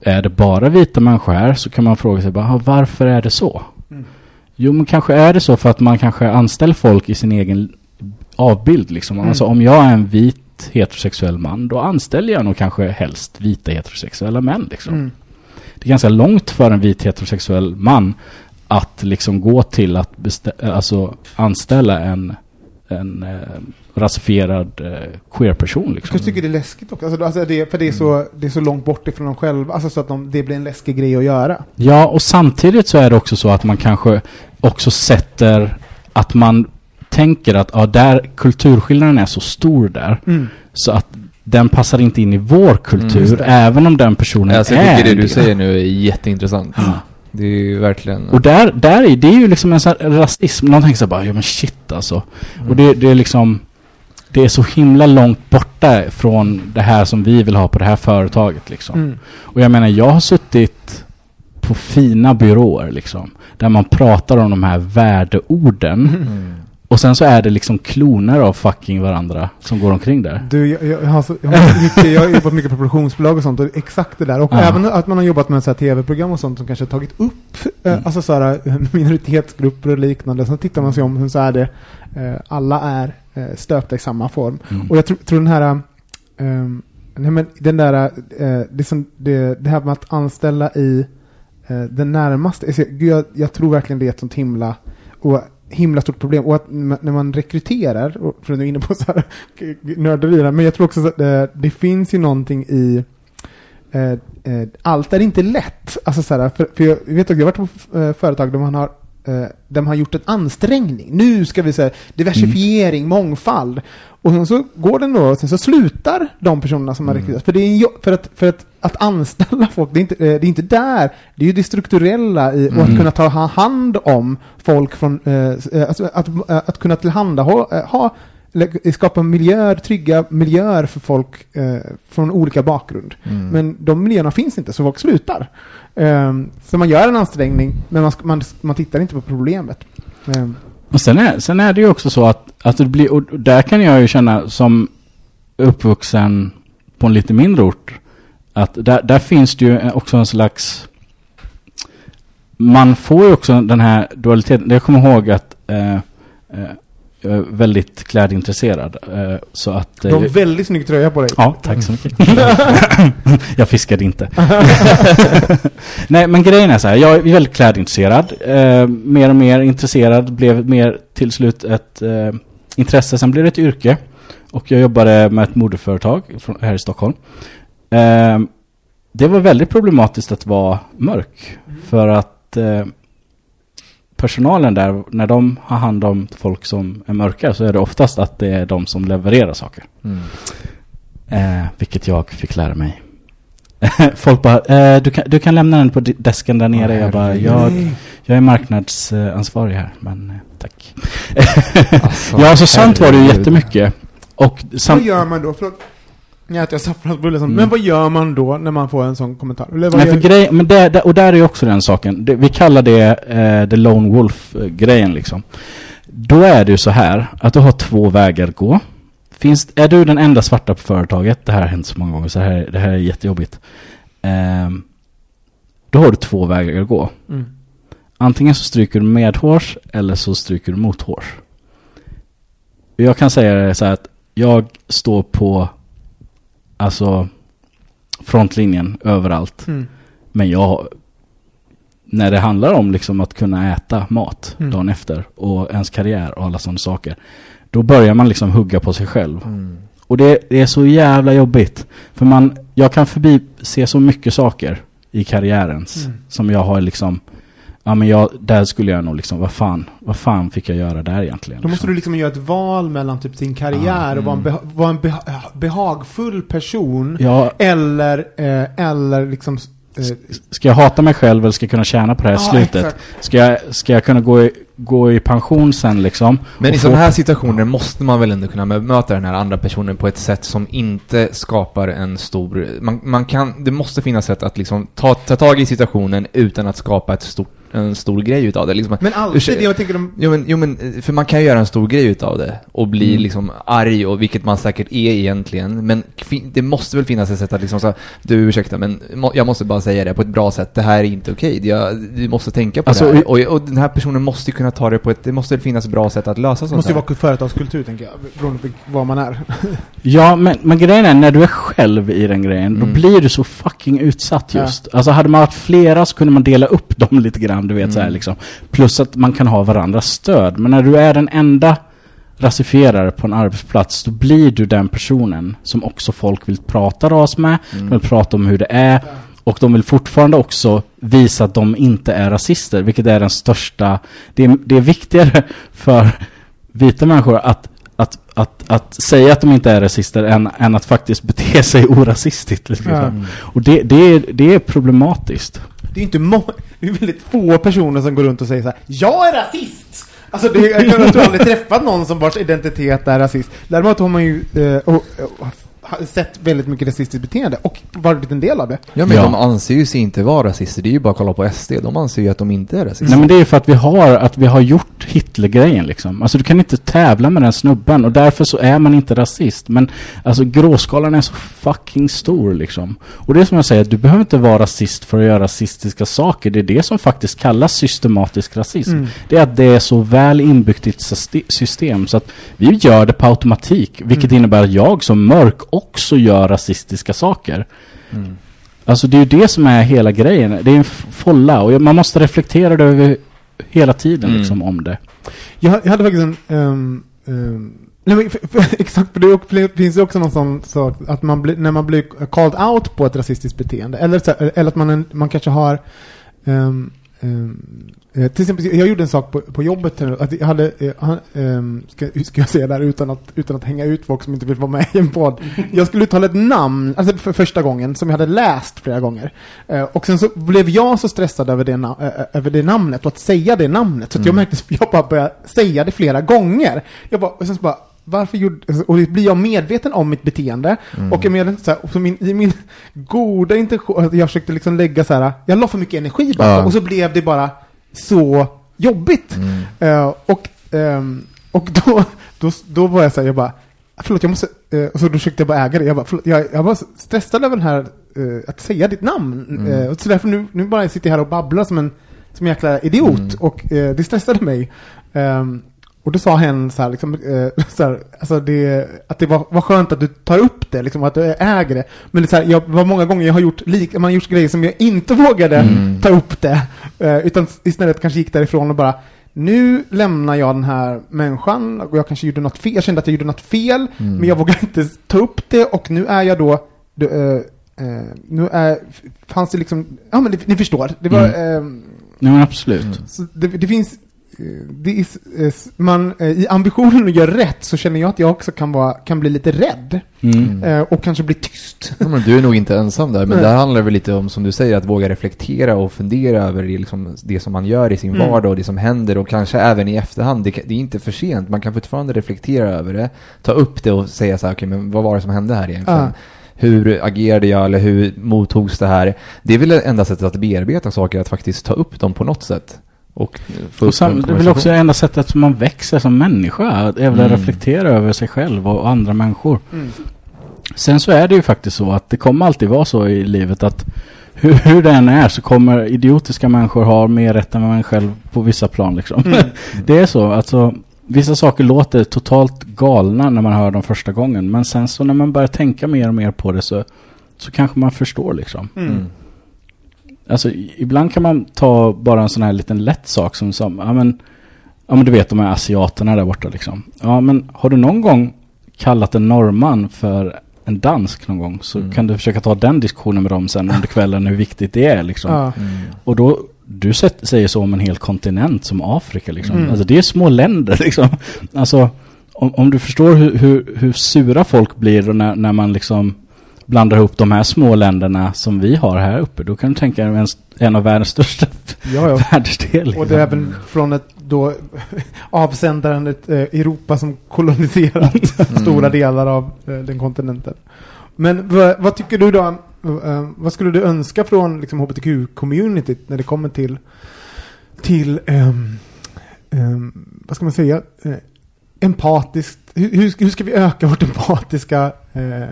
Är det bara vita människor här så kan man fråga sig bara, "Ah, varför är det så? Mm. Jo men kanske är det så för att man kanske anställer folk i sin egen avbild liksom. Mm. Alltså om jag är en vit heterosexuell man då anställer jag nog kanske helst vita heterosexuella män liksom. Mm. det är ganska långt för en vit heterosexuell man att liksom gå till att alltså anställa en, en eh, rasifierad eh, queer-person. Jag Liksom. kanske tycker det är läskigt också, alltså, alltså det, för det är, så, det är så långt bort ifrån dem själva, alltså så att de, det blir en läskig grej att göra. Ja, och samtidigt så är det också så att man kanske också sätter att man tänker att ja, där kulturskillnaden är så stor där så att den passar inte in i vår kultur, det. även om den personen Alltså, är jag tycker det du säger nu är jätteintressant. Ja. Det är ju verkligen... Och där, där är det är ju liksom en sån här rasism. Någon tänker så här bara, ja men shit alltså. Och det, det är liksom, det är så himla långt borta från det här som vi vill ha på det här företaget liksom. Mm. Och jag menar, jag har suttit på fina byråer liksom. Där man pratar om de här värdeorden. Mm. Och sen så är det liksom kloner av fucking varandra som går omkring där. Du, jag, jag, har så, jag, har mycket, jag har jobbat mycket på produktionsbolag och sånt, och exakt det där. Och Ja. även att man har jobbat med så här tv-program och sånt som kanske har tagit upp eh, Mm. alltså så här, eh, minoritetsgrupper och liknande. Sen tittar man sig om, så är det, eh, alla är stöpta i samma form. Mm. Och jag tror, tror den här, eh, nej men den där, eh, det, som, det, det här med att anställa i eh, den närmaste, alltså, gud, jag, jag tror verkligen det är ett sånt himla, och himla stort problem. Och att när man rekryterar, och för du är inne på så här nörderi här, men jag tror också att det, det finns ju någonting i eh, eh, allt är inte lätt. Alltså så här, för, för jag vet jag har varit på eh, företag där man har eh, där man har gjort en ansträngning. Nu ska vi säga diversifiering, mångfald. Och sen så går den då, och sen så slutar de personerna som har Mm. rekryterats. För, det är för, att, för att, att anställa folk, det är, inte, eh, det är inte där, det är ju det strukturella i, och att Mm. kunna ta ha- hand om folk från, eh, eh, alltså att, eh, att kunna tillhandahålla, ha, skapa miljöer, trygga miljöer för folk eh, från olika bakgrund. Mm. Men de miljöerna finns inte, så folk slutar. Um, så man gör en ansträngning, men man, man, man tittar inte på problemet. Um. Och sen är, sen är det ju också så att, att det blir, och där kan jag ju känna som uppvuxen på en lite mindre ort, att där, där finns det ju också en slags, man får ju också den här dualiteten. Jag kommer ihåg att eh, eh, jag är väldigt klädintresserad. Eh, så att... du eh, har en väldigt snygg tröja på dig. Ja, tack så mycket. jag fiskade inte. Nej, men grejen är så här. Jag är väldigt klädintresserad. Eh, mer och mer intresserad. Blev mer till slut ett eh, intresse. Sen blev det ett yrke. Och jag jobbade med ett modeföretag här i Stockholm. Eh, det var väldigt problematiskt att vara mörk. För att eh, personalen där, när de har hand om folk som är mörka så är det oftast att det är de som levererar saker. Mm. Eh, vilket jag fick lära mig. Folk bara, eh, du, kan, du kan lämna den på desken där nere. Jag bara, jag, jag är marknadsansvarig här, men eh, tack. Alltså, ja, så sant var det ju jättemycket. Och Vad gör man då? Förlåt. Jag äter saffransbulle som, Mm. Men vad gör man då när man får en sån kommentar? Eller vad Nej, för grej, men det, det, och där är ju också den saken. Det, vi kallar det eh, the lone wolf-grejen liksom. Då är det ju så här att du har två vägar att gå. Finns, är du den enda svarta på företaget, det här har hänt så många gånger så det här, det här är jättejobbigt. Ehm, då har du två vägar att gå. Mm. Antingen så stryker du medhårs eller så stryker du mothårs. Jag kan säga det så här att jag står på alltså frontlinjen överallt. Mm. Men jag när det handlar om liksom att kunna äta mat Mm. dagen efter och ens karriär och alla sådana saker. Då börjar man liksom hugga på sig själv. Mm. Och det, det är så jävla jobbigt. För man, jag kan förbi se så mycket saker i karriärens Mm. som jag har liksom, ja men jag, där skulle jag nog liksom, vad fan, vad fan fick jag göra där egentligen? Då måste liksom? du liksom göra ett val mellan typ sin karriär Ah, och vara en, mm. beha- vara en beha- behagfull person. Ja, Eller, eh, eller liksom... Eh, ska jag hata mig själv eller ska jag kunna tjäna på det här ja, slutet? exakt. Ska jag, ska jag kunna gå i, gå i pension sen liksom? Men i sådana här situationer måste man väl ändå kunna möta den här andra personen på ett sätt som inte skapar en stor... Man, man kan, det måste finnas sätt att liksom ta, ta tag i situationen utan att skapa ett stort en stor grej utav det. Liksom, Men alltid, Ursäkta. jag tänker de... Jo men, jo men, för man kan ju göra en stor grej utav det och bli Mm. liksom arg och vilket man säkert är egentligen. Men det måste väl finnas ett sätt att liksom säga, du ursäkta men jag måste bara säga det på ett bra sätt, det här är inte okej. Jag, du måste tänka på Alltså, det här. Och, och den här personen måste kunna ta det på ett, det måste väl finnas bra sätt att lösa Det sånt måste ju vara företagskultur, tänker jag, beroende på vad man är. Ja, men, men grejen är när du är själv i den grejen, då Mm. blir du så fucking utsatt Ja. just. Alltså hade man varit flera så kunde man dela upp dem lite grann, du vet så här Mm. liksom. Plus att man kan ha varandras stöd. Men när du är den enda rasifierare på en arbetsplats, då blir du den personen som också folk vill prata ras med, Mm. de vill prata om hur det är. Och de vill fortfarande också visa att de inte är rasister, vilket är den största... Det är, det är viktigare för vita människor att, att, att, att säga att de inte är rasister än, än att faktiskt bete sig orasistiskt. Liksom. Ja. Och det, det, är, det är problematiskt. Det är inte det är väldigt få personer som går runt och säger så här: Jag är rasist! Alltså det, jag har jag aldrig träffat någon som vars identitet är rasist. Däremot har man ju eh, och, och, sett väldigt mycket rasistiskt beteende och varit en del av det. Ja men Ja. de anser ju sig inte vara rasister, det är ju bara att kolla på SD. De anser ju att de inte är rasister. Nej men det är ju för att vi har, att vi har gjort Hitlergrejen liksom. Alltså du kan inte tävla med den snubben och därför så är man inte rasist. Men alltså gråskalan är så fucking stor liksom. Och det är som jag säger, du behöver inte vara rasist för att göra rasistiska saker. Det är det som faktiskt kallas systematisk rasism. Mm. Det är att det är så väl inbyggt i ett syste- system så att vi gör det på automatik. Vilket innebär att jag som mörk också gör rasistiska saker. Mm. Alltså det är ju det som är hela grejen. Det är en folla och man måste reflektera det över hela tiden Mm. liksom om det. Jag, jag hade faktiskt en... ehm, ehm, nej men, för, för, exakt, för det finns ju också någon sån sak att man blir, när man blir called out på ett rasistiskt beteende, eller, så, eller att man, en- man kanske har... ehm, eh, till exempel, jag gjorde en sak på, på jobbet, här, att jag hade, eh, han, ehm, ska, hur ska jag säga där utan att, utan att hänga ut folk som inte vill vara med i en podd. Jag skulle uttala ett namn, alltså för första gången, som jag hade läst flera gånger. Eh, och sen så blev jag så stressad över det, na- eh, över det namnet och att säga det namnet, så att jag Mm. märkte att jag bara började säga det flera gånger. Jag bara, och sen så bara, varför gjorde, och det blir jag medveten om mitt beteende. Mm. Och menar så här, och så min, i min goda intention, jag försökte liksom lägga så här, jag la för mycket energi bakom, Ja. och så blev det bara så jobbigt. Mm. Eh, och ehm, och då, då, då var jag så här, jag bara, förlåt jag måste, eh, och så då försökte jag bara äga det, jag bara, förlåt, jag, jag var stressad över den här, eh, att säga ditt namn. Mm. Och så därför nu, nu bara sitter jag här och babblar som en, som en jäkla idiot, Mm. och det stressade mig. Ehm, och då sa hen så här, liksom, eh, så här alltså det, att det var, var skönt att du tar upp det, liksom, att du äger det. Men det så här, jag, var många gånger jag har gjort, lik, man har gjort grejer som jag inte vågade Mm. ta upp det. Eh, utan istället kanske gick därifrån och bara, nu lämnar jag den här människan och jag kanske gjorde något fel, jag kände att jag gjorde något fel, Mm. men jag vågade inte ta upp det och nu är jag då, då eh, eh, nu är, fanns det liksom, ja men det, ni förstår, det var, ehm, Nej men absolut. Mm. så det, det finns, är, eh, man, eh, i ambitionen att göra rätt så känner jag att jag också kan, vara, kan bli lite rädd Mm. eh, och kanske bli tyst. Ja, men du är nog inte ensam där, men Nej. där handlar det väl lite om, som du säger, att våga reflektera och fundera över det, liksom, det som man gör i sin Mm. vardag och det som händer och kanske även i efterhand. Det, det är inte för sent, man kan fortfarande reflektera över det, ta upp det och säga så här, okej, men vad var det som hände här egentligen? Ja. Hur agerade jag eller hur mottogs det här? Det är väl det enda sättet att bearbeta saker, att faktiskt ta upp dem på något sätt. Och Och sen, en det är väl också det enda sättet som man växer som människa. Att att Mm. reflektera över sig själv och andra människor. Mm. Sen så är det ju faktiskt så att det kommer alltid vara så i livet att hur, hur det än är så kommer idiotiska människor ha mer rätt än man själv på vissa plan liksom. Mm. det är så. Alltså, vissa saker låter totalt galna när man hör dem första gången. Men sen så när man börjar tänka mer och mer på det så, så kanske man förstår liksom. Mm. Alltså ibland kan man ta bara en sån här liten lätt sak som, som ja men, ja men du vet de här asiaterna där borta liksom. Ja men har du någon gång kallat en norrman för en dansk någon gång så Mm. kan du försöka ta den diskussionen med dem sen under kvällen hur viktigt det är liksom. Ja. Mm. Och då, du säger så om en hel kontinent som Afrika liksom. Mm. Alltså det är små länder liksom. Alltså om, om du förstår hur, hur, hur sura folk blir när, när man liksom blandar ihop de här små länderna som vi har här uppe. Då kan du tänka dig en, en av världens största Ja, ja. världsdelar. Och det är även från ett då avsändaren ett eh, Europa som koloniserat stora delar av eh, den kontinenten. Men vad, vad tycker du då, eh, vad skulle du önska från liksom, hbtq-communityt när det kommer till till ehm, ehm, vad ska man säga, eh, empatiskt, hur, hur, ska- vi öka vårt empatiska eh,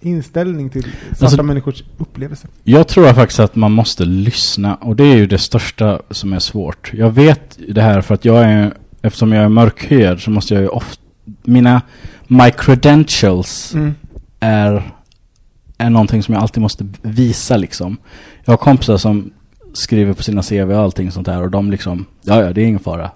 inställning till svarta Alltså- människors upplevelser? Jag tror faktiskt att man måste lyssna och det är ju det största som är svårt. Jag vet det här för att jag är, eftersom jag är mörkhyad så måste jag ju ofta, mina, my credentials Mm. är, är någonting som jag alltid måste visa liksom. Jag har kompisar som skriver på sina CV och allting sånt där och de liksom, ja ja det är ingen fara.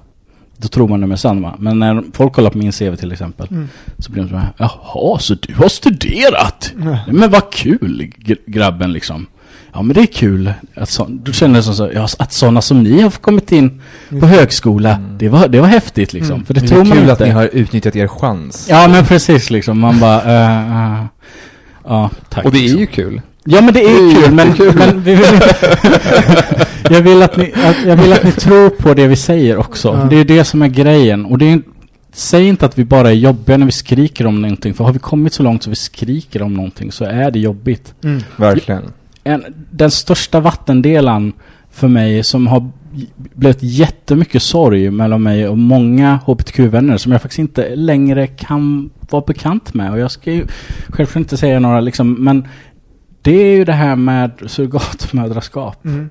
Då tror man de är sanna. Men när folk kollar på min CV till exempel Mm. så blir de så här, jaha så du har studerat? Mm. Nej, Men vad kul gr- grabben liksom. Ja men det är kul. Att så, du känner som så, ja, att sådana som ni har kommit in på högskola, det, var, det var häftigt liksom. Mm. För det Det tror är man kul inte. att ni har utnyttjat er chans. Ja men precis liksom. Man bara, eh, eh, ja tack. Och det är ju kul. Ja men det är Det är kul, men, men vi vill jag, vill att ni, att, jag vill att ni tror på det vi säger också. Ja. Det är det som är grejen. Och det är, säg inte att vi bara är jobbiga när vi skriker om någonting. För har vi kommit så långt så vi skriker om någonting så är det jobbigt. Mm. Verkligen. En, den största vattendelan för mig som har blivit jättemycket sorg mellan mig och många hbtq-vänner som jag faktiskt inte längre kan vara bekant med. Och jag ska ju självklart inte säga några liksom, men det är ju det här med surrogatmödraskap. Mm.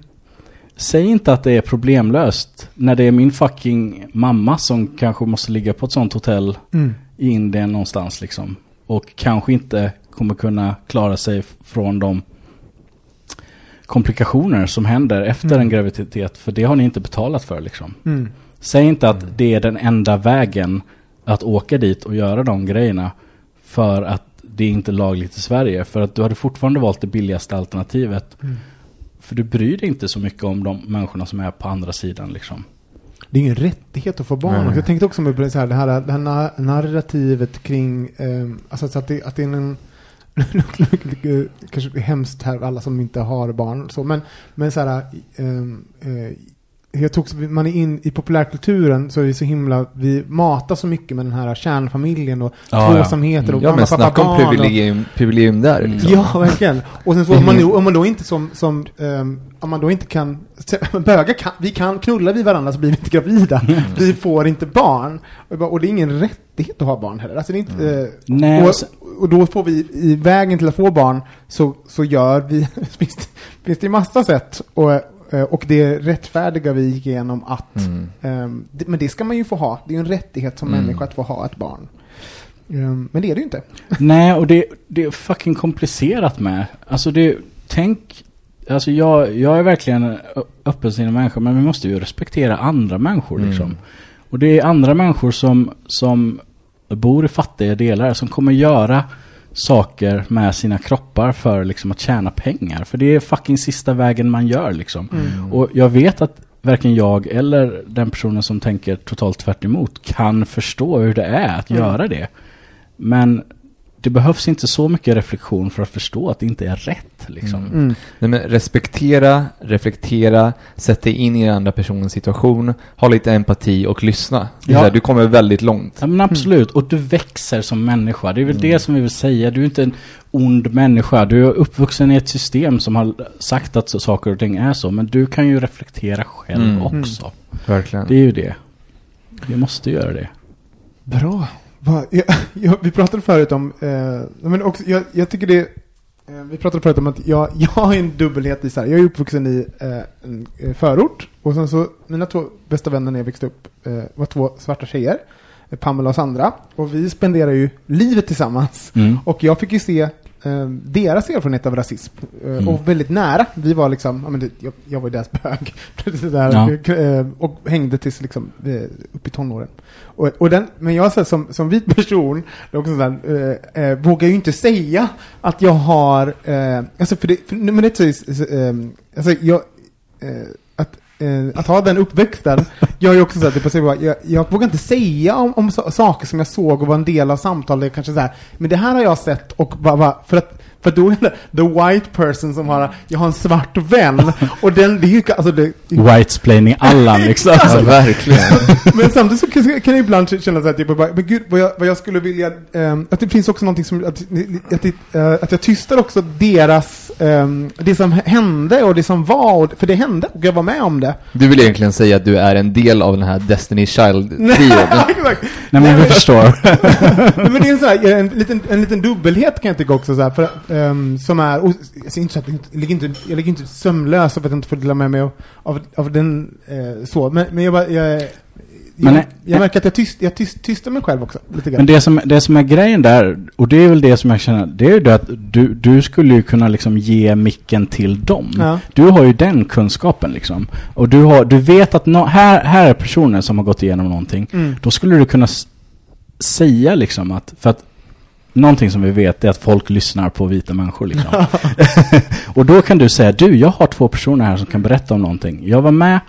Säg inte att det är problemlöst när det är min fucking mamma som kanske måste ligga på ett sånt hotell Mm. i Indien någonstans liksom. Och kanske inte kommer kunna klara sig från de komplikationer som händer efter Mm. en graviditet. För det har ni inte betalat för liksom. Mm. Säg inte att det är den enda vägen att åka dit och göra de grejerna. För att det är inte lagligt i Sverige. För att du hade fortfarande valt det billigaste alternativet. Mm. För du bryr dig inte så mycket om de människorna som är på andra sidan liksom. Det är ingen rättighet att få barn. Jag tänkte också med så här, det här, det här na- narrativet kring, eh, alltså så att det, att det är en kanske det är hemskt här alla som inte har barn så, men, men så här, ehm, eh, jag tror också, man är in i populärkulturen så är vi så himla, vi matar så mycket med den här kärnfamiljen och Ja, ja. tvåsamheten och Ja men mamma, pappa, snacka om barn och- privilegium, privilegium där liksom. Ja, verkligen. Och sen så om man, då, om man då inte som, som ehm, om man då inte kan, bögar kan, vi kan, knullar vi varandra så blir vi inte gravida. Vi får inte barn. Och, bara, och det är ingen rättighet att ha barn heller. Alltså det är inte, eh, Nej, och, och sen- och då får vi, i vägen till att få barn, så, så gör vi, finns, det, finns det massa sätt. Och, och det rättfärdiga vi gick igenom att, Mm. ehm, det, men det ska man ju få ha. Det är ju en rättighet som Mm. människa att få ha ett barn. Ehm, men det är det ju inte. Nej, och det, det är fucking komplicerat med. Alltså det, tänk, alltså jag, jag är verkligen öppensinnig människa, men vi måste ju respektera andra människor Mm. liksom. Och det är andra människor som, som bor i fattiga delar, som kommer göra saker med sina kroppar för liksom att tjäna pengar. För det är fucking sista vägen man gör liksom. Mm. Och jag vet att varken jag eller den personen som tänker totalt tvärt emot kan förstå hur det är att Mm. göra det. Men det behövs inte så mycket reflektion för att förstå att det inte är rätt. Liksom. Mm. Mm. Nej, men respektera, reflektera, sätt dig in i den andra personens situation, ha lite empati och lyssna. Ja. här, du kommer väldigt långt. Ja men absolut, och du växer som människa. Det är väl Mm. det som vi vill säga. Du är inte en ond människa. Du är uppvuxen i ett system som har sagt att så, saker och ting är så. Men du kan ju reflektera själv Mm. också. Verkligen. Det är ju det. Vi måste göra det. Bra. Va, jag, jag, vi pratade förut om, eh, men också, jag, jag tycker det, eh, vi pratade förut om att jag, jag har en dubbelhet i så här, jag är uppvuxen i eh, en eh, förort och sen så, mina två bästa vänner när jag växte upp eh, var två svarta tjejer, eh, Pamela och Sandra, och vi spenderar ju livet tillsammans. Mm. Och jag fick ju se eh, deras erfarenhet av rasism. Eh, Mm. Och väldigt nära. Vi var liksom, ja, men det, jag, jag var ju deras bög. Där, Ja. eh, och hängde tills liksom, eh, upp i tonåren. Och, och den, men jag så som, som vit person, det också sådär, eh, eh, vågar ju inte säga att jag har, alltså för det, för, men det är så, så, alltså jag, att, eh, att ha den uppväxten gör ju också så att bara, jag, jag vågar inte säga om, om so- saker som jag såg och var en del av samtalet, kanske så här, men det här har jag sett och bara, bara för att för då är det the white person som har, jag har en svart vän och den, det är ju, alltså det, Whitesplaining Allan liksom. Ja, verkligen. men samtidigt så kan, kan jag ibland känna så att jag bara, men gud, vad jag, vad jag skulle vilja, ehm, att det finns också någonting som, att, att, eh, att jag tystar också deras ehm, det som hände och det som var, och, för det hände och jag var med om det. Du vill egentligen säga att du är en del av den här Destiny Child-trion? Nej men vi förstår. Men det är en, så här, en, liten, en liten dubbelhet kan jag tycka också så här, för, ehm, som är, och, jag, inte så att, jag, ligger inte, jag ligger inte sömnlös för att jag inte får dela med mig av, av, av den, eh, så, men, men jag, bara- jag, Men, jag, jag märker att jag, tyst, jag tyst, tystar mig själv också, lite grann. Men det som, det som är grejen där, och det är väl det som jag känner, det är ju det att du, du skulle ju kunna liksom ge micken till dem. Ja. Du har ju den kunskapen liksom. Och du, har, du vet att nå här, här är personen som har gått igenom någonting. Mm. Då skulle du kunna säga liksom att, för att Någonting som vi vet är att folk lyssnar på vita människor liksom. och då kan du säga, du jag har två personer här som kan berätta om någonting. Jag var med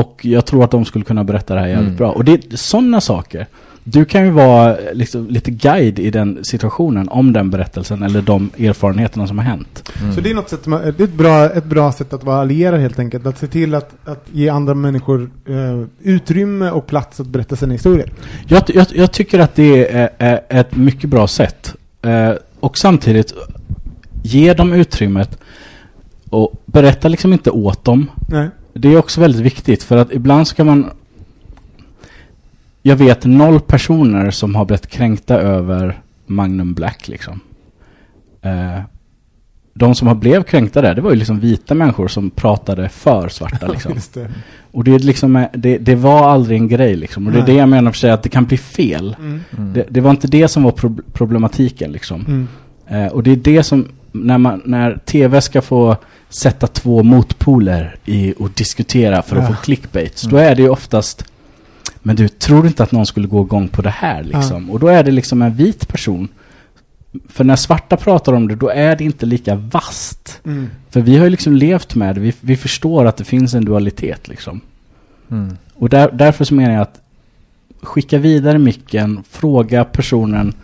och jag tror att de skulle kunna berätta det här jävligt Mm. bra. Och det är sådana saker. Du kan ju vara liksom, lite guide i den situationen om den berättelsen eller de erfarenheterna som har hänt. Så det är något sätt, det är ett bra, ett bra sätt att vara allierad helt enkelt. Att se till att, att ge andra människor eh, utrymme och plats att berätta sina historier. Jag, jag, jag tycker att det är, är ett mycket bra sätt. Eh, och samtidigt ge dem utrymmet och berätta liksom inte åt dem. Nej. Det är också väldigt viktigt för att ibland ska man Jag vet noll personer som har blivit kränkta över Magnum Black liksom. Eh, de som har blev kränkta där, det var ju liksom vita människor som pratade för svarta liksom. Just det. Och det, är liksom, det, det var aldrig en grej liksom. Och det är Nej. det jag menar för sig att det kan bli fel. Mm. Det, det var inte det som var prob- problematiken liksom. Mm. Eh, och det är det som, när, man, när tv ska få sätta två motpoler i och diskutera för att Ja. få clickbaits, då är det ju oftast men du tror inte att någon skulle gå igång på det här liksom. Och då är det liksom en vit person. För när svarta pratar om det, då är det inte lika vast. Mm. För vi har ju liksom levt med det, vi, vi förstår att det finns en dualitet liksom. Mm. Och där, därför så menar jag att skicka vidare micken, fråga personen,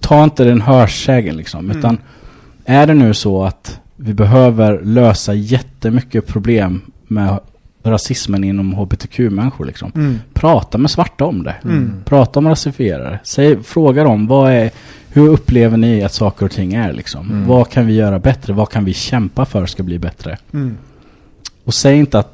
ta inte den hörsägen liksom, Mm. Är det nu så att vi behöver lösa jättemycket problem med rasismen inom hbtq-människor liksom. Mm. Prata med svarta om det. Mm. Prata om rasifierare. Säg, fråga dem, vad är, hur upplever ni att saker och ting är liksom? Mm. Vad kan vi göra bättre? Vad kan vi kämpa för ska bli bättre? Mm. Och säg inte att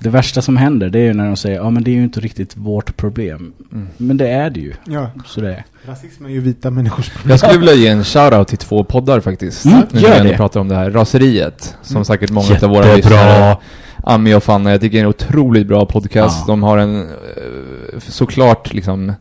det värsta som händer det är ju när de säger ja men det är ju inte riktigt vårt problem. Mm. Men det är det ju. Ja, Så det är. rasism är ju vita människors problem. Jag skulle vilja ge en shoutout till två poddar faktiskt. Mm, nu gör när jag ändå pratar om det här. Raseriet, som Mm. säkert många av våra lyssnare! Ami och Fanna, jag tycker det är en otroligt bra podcast. Ja. De har en, eh, såklart liksom,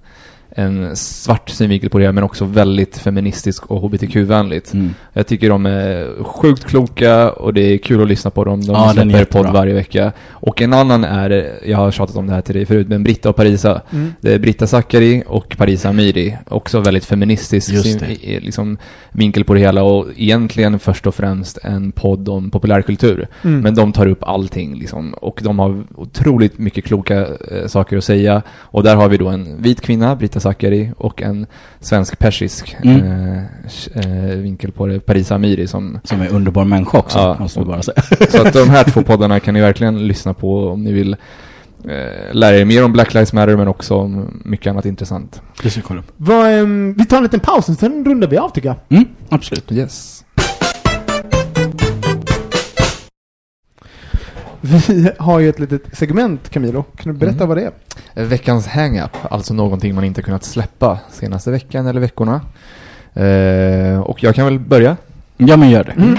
en svart synvinkel på det, men också väldigt feministisk och hbtq-vänligt. Mm. Jag tycker de är sjukt kloka och det är kul att lyssna på dem. De Ja, släpper podd varje vecka. Och en annan är, jag har tjatat om det här till dig förut, men Britta och Parisa. Mm. Det är Britta Zackari och Parisa Amiri. Också väldigt feministisk liksom, vinkel på det hela och egentligen först och främst en podd om populärkultur. Mm. Men de tar upp allting liksom. Och de har otroligt mycket kloka eh, saker att säga. Och där har vi då en vit kvinna, Britta Zackari, och en svensk-persisk Mm. eh, eh, vinkel på det, Parisa Amiri som Som är underbar människa också, Ja, måste och- bara säga. så att de här två poddarna kan ni verkligen lyssna på om ni vill eh, lära er mer om Black Lives Matter men också om mycket annat intressant. Det ska kolla upp. Ehm, vi tar en liten paus, sen rundar vi av tycker jag. Mm, absolut. Yes. Vi har ju ett litet segment, Camilo. Kan du berätta Mm. vad det är? Veckans hang-up, alltså någonting man inte kunnat släppa senaste veckan eller veckorna. Eh, och jag kan väl börja? Ja men gör det. Mm.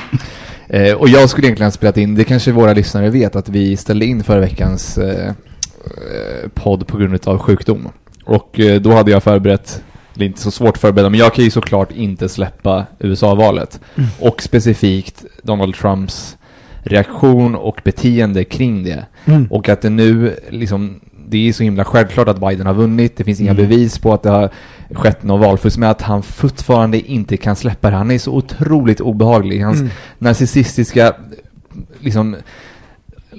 Eh, och jag skulle egentligen ha spelat in, det kanske våra lyssnare vet, att vi ställde in förra veckans eh, eh, podd på grund av sjukdom. Och eh, då hade jag förberett, det är inte så svårt att förbereda, men jag kan ju såklart inte släppa USA-valet. Och specifikt Donald Trumps reaktion och beteende kring det. Mm. Och att det nu liksom, det är så himla självklart att Biden har vunnit, det finns inga Mm. bevis på att det har skett något valfusk, men att han fortfarande inte kan släppa det. Han är så otroligt obehaglig. Hans Mm. narcissistiska, liksom,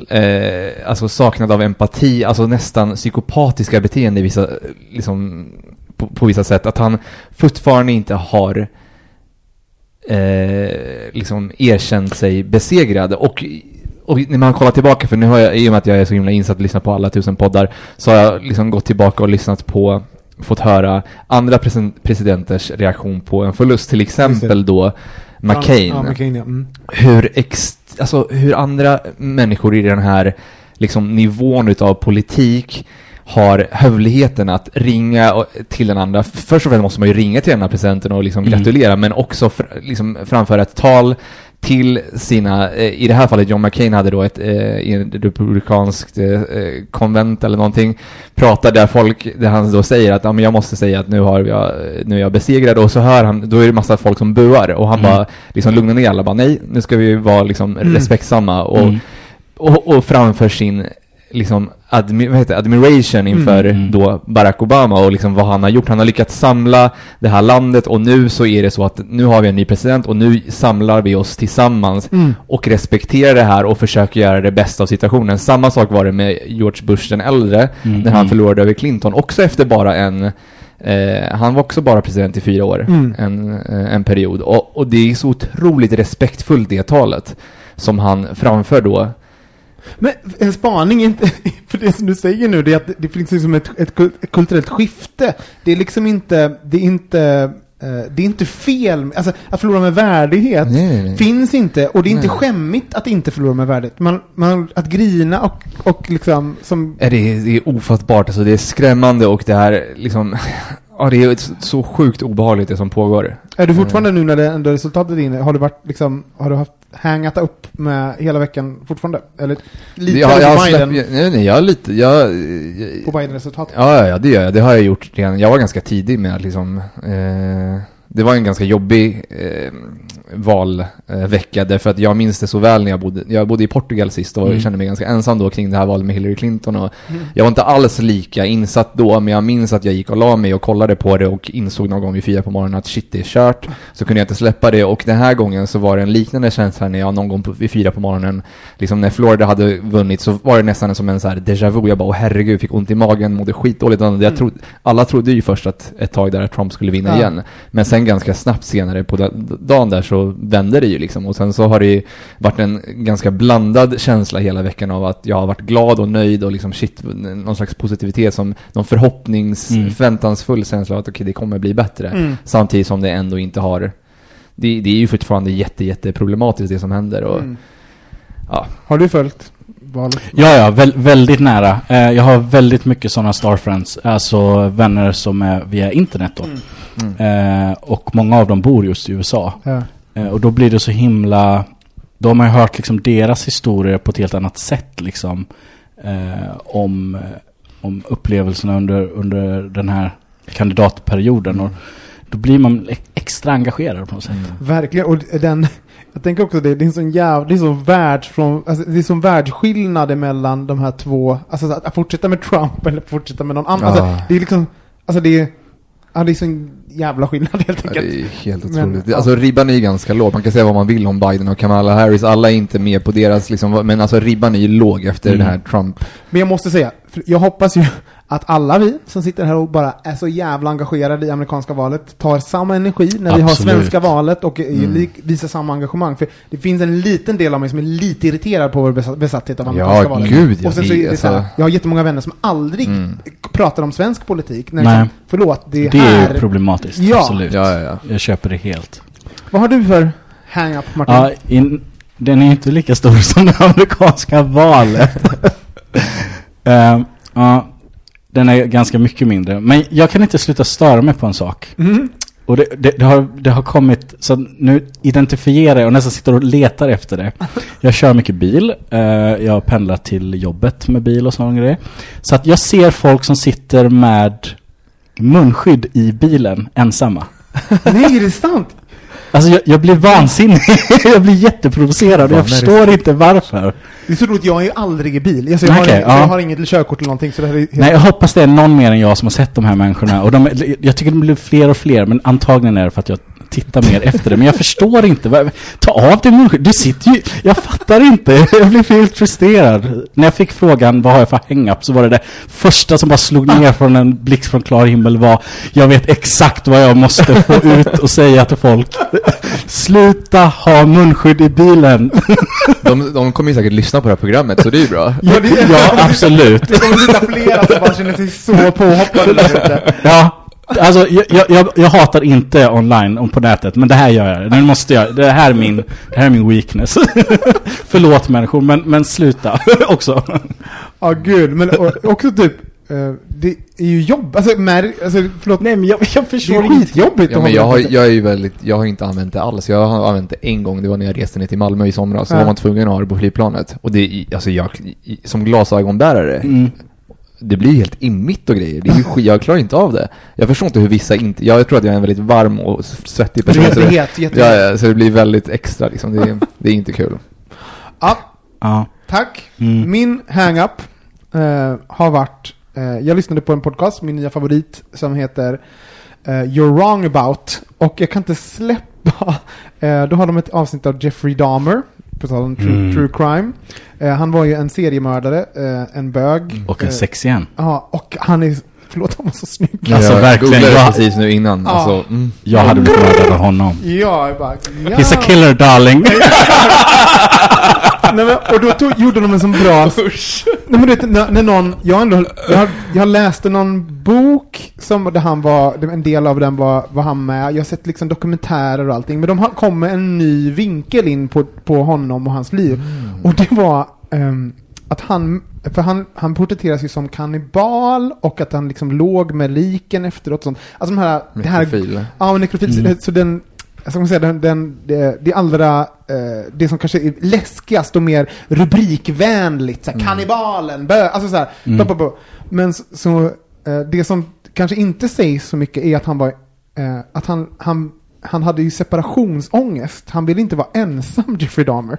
eh, alltså saknad av empati, alltså nästan psykopatiska beteende i vissa, liksom, på, på vissa sätt. Att han fortfarande inte har eh, liksom erkänt sig besegrad. Och, och när man kollar tillbaka, för nu har jag, i och med att jag är så himla insatt och lyssnar på alla tusen poddar, så har jag liksom gått tillbaka och lyssnat på, fått höra andra presidenters reaktion på en förlust. Till exempel då McCain. Ja, McCain ja. Mm. hur, ex, alltså, hur andra människor i den här liksom, nivån utav politik har hövligheten att ringa till den andra. Först och främst måste man ju ringa till den här presidenten och liksom Mm. gratulera, men också fr, liksom framföra ett tal till sina, eh, i det här fallet John McCain hade då ett eh, i en republikanskt eh, konvent eller någonting, pratar där folk, där han då säger att ja, men jag måste säga att nu har jag, nu är jag besegrad och så hör han, då är det massa folk som buar och han Mm. bara liksom lugnar ner alla, bara nej, nu ska vi vara liksom Mm. respektsamma och, Mm. och, och framför sin liksom admi, vad heter, admiration inför Mm. då Barack Obama och liksom vad han har gjort. Han har lyckats samla det här landet och nu så är det så att nu har vi en ny president och nu samlar vi oss tillsammans Mm. och respekterar det här och försöker göra det bästa av situationen. Samma sak var det med George Bush den äldre Mm. när han förlorade över Clinton, också efter bara en eh, han var också bara president i fyra år, Mm. en, eh, en period. Och, och det är så otroligt respektfullt det talet som han framför då Men en spaning, inte, för det som du säger nu, det är att det finns liksom ett, ett kul- ett kulturellt skifte. Det är liksom inte, det är inte, eh, det är inte fel, alltså att förlora med värdighet Nej, nej, nej. finns inte, och det är inte skämmigt att inte förlora med värdighet. Man, man, att grina och, och liksom, som, Det är, det är ofattbart, alltså det är skrämmande och det är liksom, ja det är så- så sjukt obehagligt det som pågår. är du fortfarande nu när det ändå resultatet är inne, har du varit liksom, har du haft hangat upp med hela veckan fortfarande? Eller lite jag, jag, på Biden, släppt- nej, nej, jag lite, jag, jag på Biden-resultatet? Ja, ja, det gör jag. Det har jag gjort redan. Jag var ganska tidig med att liksom... Eh, det var en ganska jobbig eh, valvecka därför att jag minns det så väl när jag bodde, jag bodde i Portugal sist och Mm. kände mig ganska ensam då kring det här valet med Hillary Clinton och Mm. jag var inte alls lika insatt då men jag minns att jag gick och la mig och kollade på det och insåg någon gång vid fyra på morgonen att shit det är kört. Så kunde jag inte släppa det och den här gången så var det en liknande känsla när jag någon gång på, vid fyra på morgonen liksom när Florida hade vunnit så var det nästan som en så här déjà vu. Jag bara, åh herregud, fick ont i magen, mådde skitdåligt. Och Jag trodde, alla trodde ju först att ett tag där att Trump skulle vinna Ja. igen. Men sen ganska snabbt senare på da- dagen där så vände det ju liksom. Och sen så har det ju varit en ganska blandad känsla hela veckan av att jag har varit glad och nöjd och liksom shit, någon slags positivitet som någon förhoppnings, Mm. förväntansfull känsla av att okej, det kommer bli bättre. Mm. Samtidigt som det ändå inte har det, det är ju fortfarande jätte, jätte problematiskt det som händer och Mm. ja, Har du följt valet? Ja, ja, väl, väldigt nära. Eh, jag har väldigt mycket sådana starfriends, alltså vänner som är via internet då. Mm. Eh, och många av dem bor just i USA. Ja. Eh, och då blir det så himla... Då har man ju hört liksom deras historier på ett helt annat sätt liksom. Eh, om, om upplevelserna under, under den här kandidatperioden. Och då blir man ex- extra engagerad på något sätt. Verkligen, och den, jag tänker också det, det är en sån jävla, det är så världs från, alltså det är sån världsskillnad mellan de här två, alltså så att, fortsätta med Trump eller fortsätta med någon annan, alltså Ah. det är liksom, alltså det är, ja det är sån jävla skillnad helt Ja, enkelt. det är helt Men, otroligt. ja. Alltså ribban är ju ganska låg. Man kan säga vad man vill om Biden och Kamala Harris. Alla är inte med på deras liksom, men alltså ribban är ju låg efter Mm. det här Trump. Men jag måste säga, jag hoppas ju att alla vi som sitter här och bara är så jävla engagerade i amerikanska valet tar samma energi när vi har Absolut. svenska valet och är Mm. visar samma engagemang. För det finns en liten del av mig som är lite irriterad på vår besa- besatthet av amerikanska Ja, valet. gud och sen så är det så här, Alltså- jag har jättemånga vänner som aldrig Mm. pratar om svensk politik. När Nej. liksom, förlåt, det är Det här. är problematiskt, Ja. absolut. Ja, ja, ja. Jag köper det helt. Vad har du för hang-up, Martin? Ja, in, den är inte lika stor som det amerikanska valet. Eh, Ja, den är ganska mycket mindre. Men jag kan inte sluta störa mig på en sak. Mhm. Och det, det, det, har, det har kommit, så nu identifierar jag och nästan sitter och letar efter det. Jag kör mycket bil, eh, jag pendlar till jobbet med bil och sådana grejer. Så att jag ser folk som sitter med munskydd i bilen ensamma. Nej, är det sant? Alltså jag, jag blir vansinnig, jag blir jätteprovocerad Fan, jag det förstår inte varför. Det är så roligt, jag är ju aldrig i bil. Alltså, jag, har Okej, inget, ja. jag har inget körkort eller någonting. Så det här är helt... Nej, jag hoppas det är någon mer än jag som har sett de här människorna. Och de, jag tycker det blir fler och fler, men antagligen är det för att jag tittar mer efter det. Men jag förstår inte. Ta av dig munskyddet. Du sitter ju... Jag fattar inte. Jag blir helt frustrerad. När jag fick frågan vad har jag för hang-up så var det det första som bara slog ner från en blixt från klar himmel var jag vet exakt vad jag måste få ut och säga till folk. Sluta ha munskydd i bilen. De, de kommer ju säkert lyssna på det här programmet, så det är ju bra. Ja, det- Ja, absolut. Det kommer sitta flera som bara känner sig så påhoppade där ute. Ja, Alltså, jag, jag, jag, jag hatar inte online och på nätet, men det här gör jag. Nu måste jag. Det här är min, det här är min weakness. Förlåt människor, men, men sluta också. Ja, gud. Men också typ, eh, det är ju jobb. Alltså, med, alltså förlåt. Nej, men jag, jag det förstår är inte. skitjobbigt Ja, men jag, har, jag är ju väldigt, jag har inte använt det alls. Jag har använt det en gång, det var när jag reste ner till Malmö i somras. Ja. var man tvungen att ha det på flygplanet. Och det, är- alltså jag, som glasögonbärare, Mm. Det blir helt immigt och grejer. Det är ju skit, jag klarar inte av det. Jag förstår inte hur vissa inte, jag tror att jag är en väldigt varm och svettig person. är så det- jätte, jätte, Ja, ja, så det blir väldigt extra liksom. Det, är- det är inte kul. ja, Ja. tack. Mm. Min hang-up eh, har varit, eh, jag lyssnade på en podcast, min nya favorit, som heter eh, You're wrong about. Och jag kan inte släppa, eh, då har de ett avsnitt av Jeffrey Dahmer, på tal om true, Mm. true crime. Eh, han var ju en seriemördare, eh, en bög. Och en Eh, sex igen. Ja, och han är, förlåt han var så snygg. Alltså, jag verkligen, jag- precis nu innan. Ja. Alltså, mm. Jag hade blivit mördad av honom. Ja, jag bara, ja. He's a killer darling. Nej, men, och då tog, gjorde de en sån bra... Nej, men vet, när, när någon, jag, ändå, jag, har- jag läste någon bok som där han var, en del av den var, var han med. Jag har sett liksom dokumentärer och allting. Men de har- kom med en ny vinkel in på, på honom och hans liv. Och det var ehm, att han, för han, han porträtteras ju som kannibal och att han liksom låg med liken efteråt och sånt. Alltså de här, Nekrofil. Ja, nekrofil. Mm. Så den, jag ska säga, den, den, det, det allra, eh, det som kanske är läskigast och mer rubrikvänligt, såhär, kannibalen, bö, alltså såhär, Mm. Men så, så eh, det som kanske inte sägs så mycket är att han var, eh, att han, han, han hade ju separationsångest. Han ville inte vara ensam, Jeffrey Dahmer.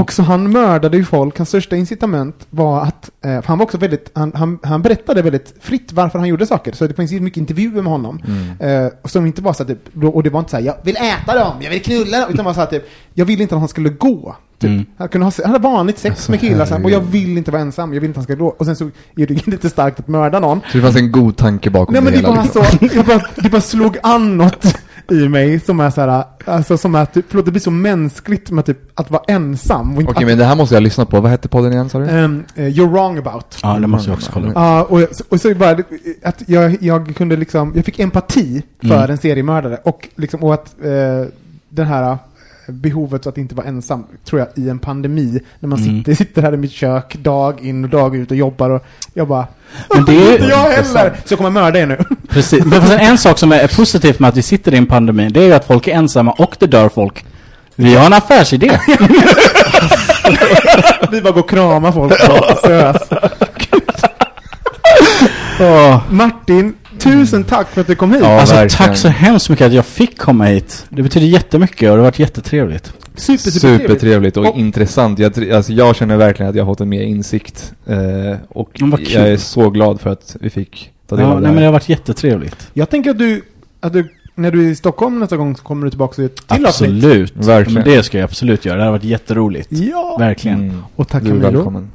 Och så han mördade ju folk. Hans största incitament var att, eh, han var också väldigt, han, han, han berättade väldigt fritt varför han gjorde saker. Så det finns ju mycket intervjuer med honom. Mm. Eh, som inte var så typ, och det var inte så här, jag vill äta dem, jag vill knulla dem, utan det var så här, typ, jag ville inte att han skulle gå. Typ. Mm. Han kunde ha han hade vanligt sex Alltså, med killar, här, och jag vill inte vara ensam, jag vill inte att han ska gå. Och sen så är det lite starkt att mörda någon. Så det fanns en god tanke bakom Nej men det hela. bara liksom. så, jag bara, det bara slog an något i mig som är så här, alltså som är typ, förlåt det blir så mänskligt med typ att vara ensam. Okej, att, men det här måste jag lyssna på. Vad hette podden igen, sa du? ehm, eh, you're wrong about. Ja, det måste jag också kolla upp. Ja, och, och så bara det- att jag, jag kunde liksom, jag fick empati för Mm. en seriemördare och liksom, och att eh, den här behovet att inte vara ensam, tror jag, i en pandemi, när man Mm. sitter, sitter här i mitt kök dag in och dag ut och jobbar och jag bara, Men det är inte jag heller! Så jag kommer mörda er nu. Precis. Men en sak som är positivt med att vi sitter i en pandemi, det är ju att folk är ensamma och det dör folk. Vi har en affärsidé. Vi bara går och kramar folk. Martin, tusen tack för att du kom hit. Ja, Alltså verkligen. tack så hemskt mycket att jag fick komma hit. Det betyder jättemycket och det har varit jättetrevligt. Super, super Supertrevligt och Och- intressant. Jag, alltså, jag känner verkligen att jag har fått en mer insikt. Eh, och jag är så glad för att vi fick ta del Ja, av det nej här. men det har varit jättetrevligt. Jag tänker att du, att du, när du är i Stockholm nästa gång så kommer du tillbaka till ett. Absolut. Verkligen. Men det ska jag absolut göra. Det har varit jätteroligt. Ja! Verkligen. Mm. Och tack Du är Camilo. välkommen.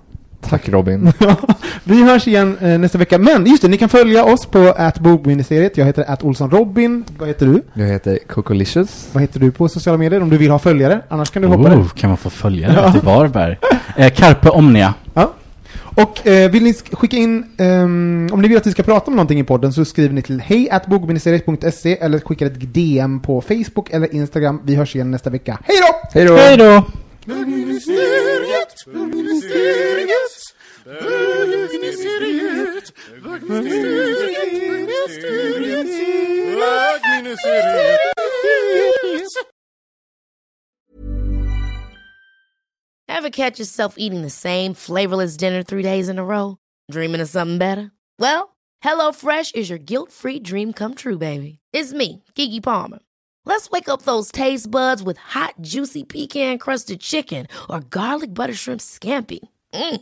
Tack Robin. Vi hörs igen eh, nästa vecka. Men just det, ni kan följa oss på atbogministeriet. Jag heter atolssonrobin. Vad heter du? Jag heter Cocolicious. Vad heter du på sociala medier om du vill ha följare? Annars kan du hoppa Oh, kan man få följa det Ja. till Varberg? Eh, Carpe Omnia. Ja. Och eh, vill ni sk- skicka in, ehm, om ni vill att vi ska prata om någonting i podden så skriver ni till hej bogministeriet.se eller skickar ett DM på Facebook eller Instagram. Vi hörs igen nästa vecka. Hej då! Hej då! Hej då! Bögministeriet, bögministeriet, bögministeriet. Ever catch yourself eating the same flavorless dinner three days in a row? Dreaming of something better? Well, HelloFresh is your guilt-free dream come true, baby. It's me, Gigi Palmer. Let's wake up those taste buds with hot, juicy pecan-crusted chicken or garlic butter shrimp scampi. Mm.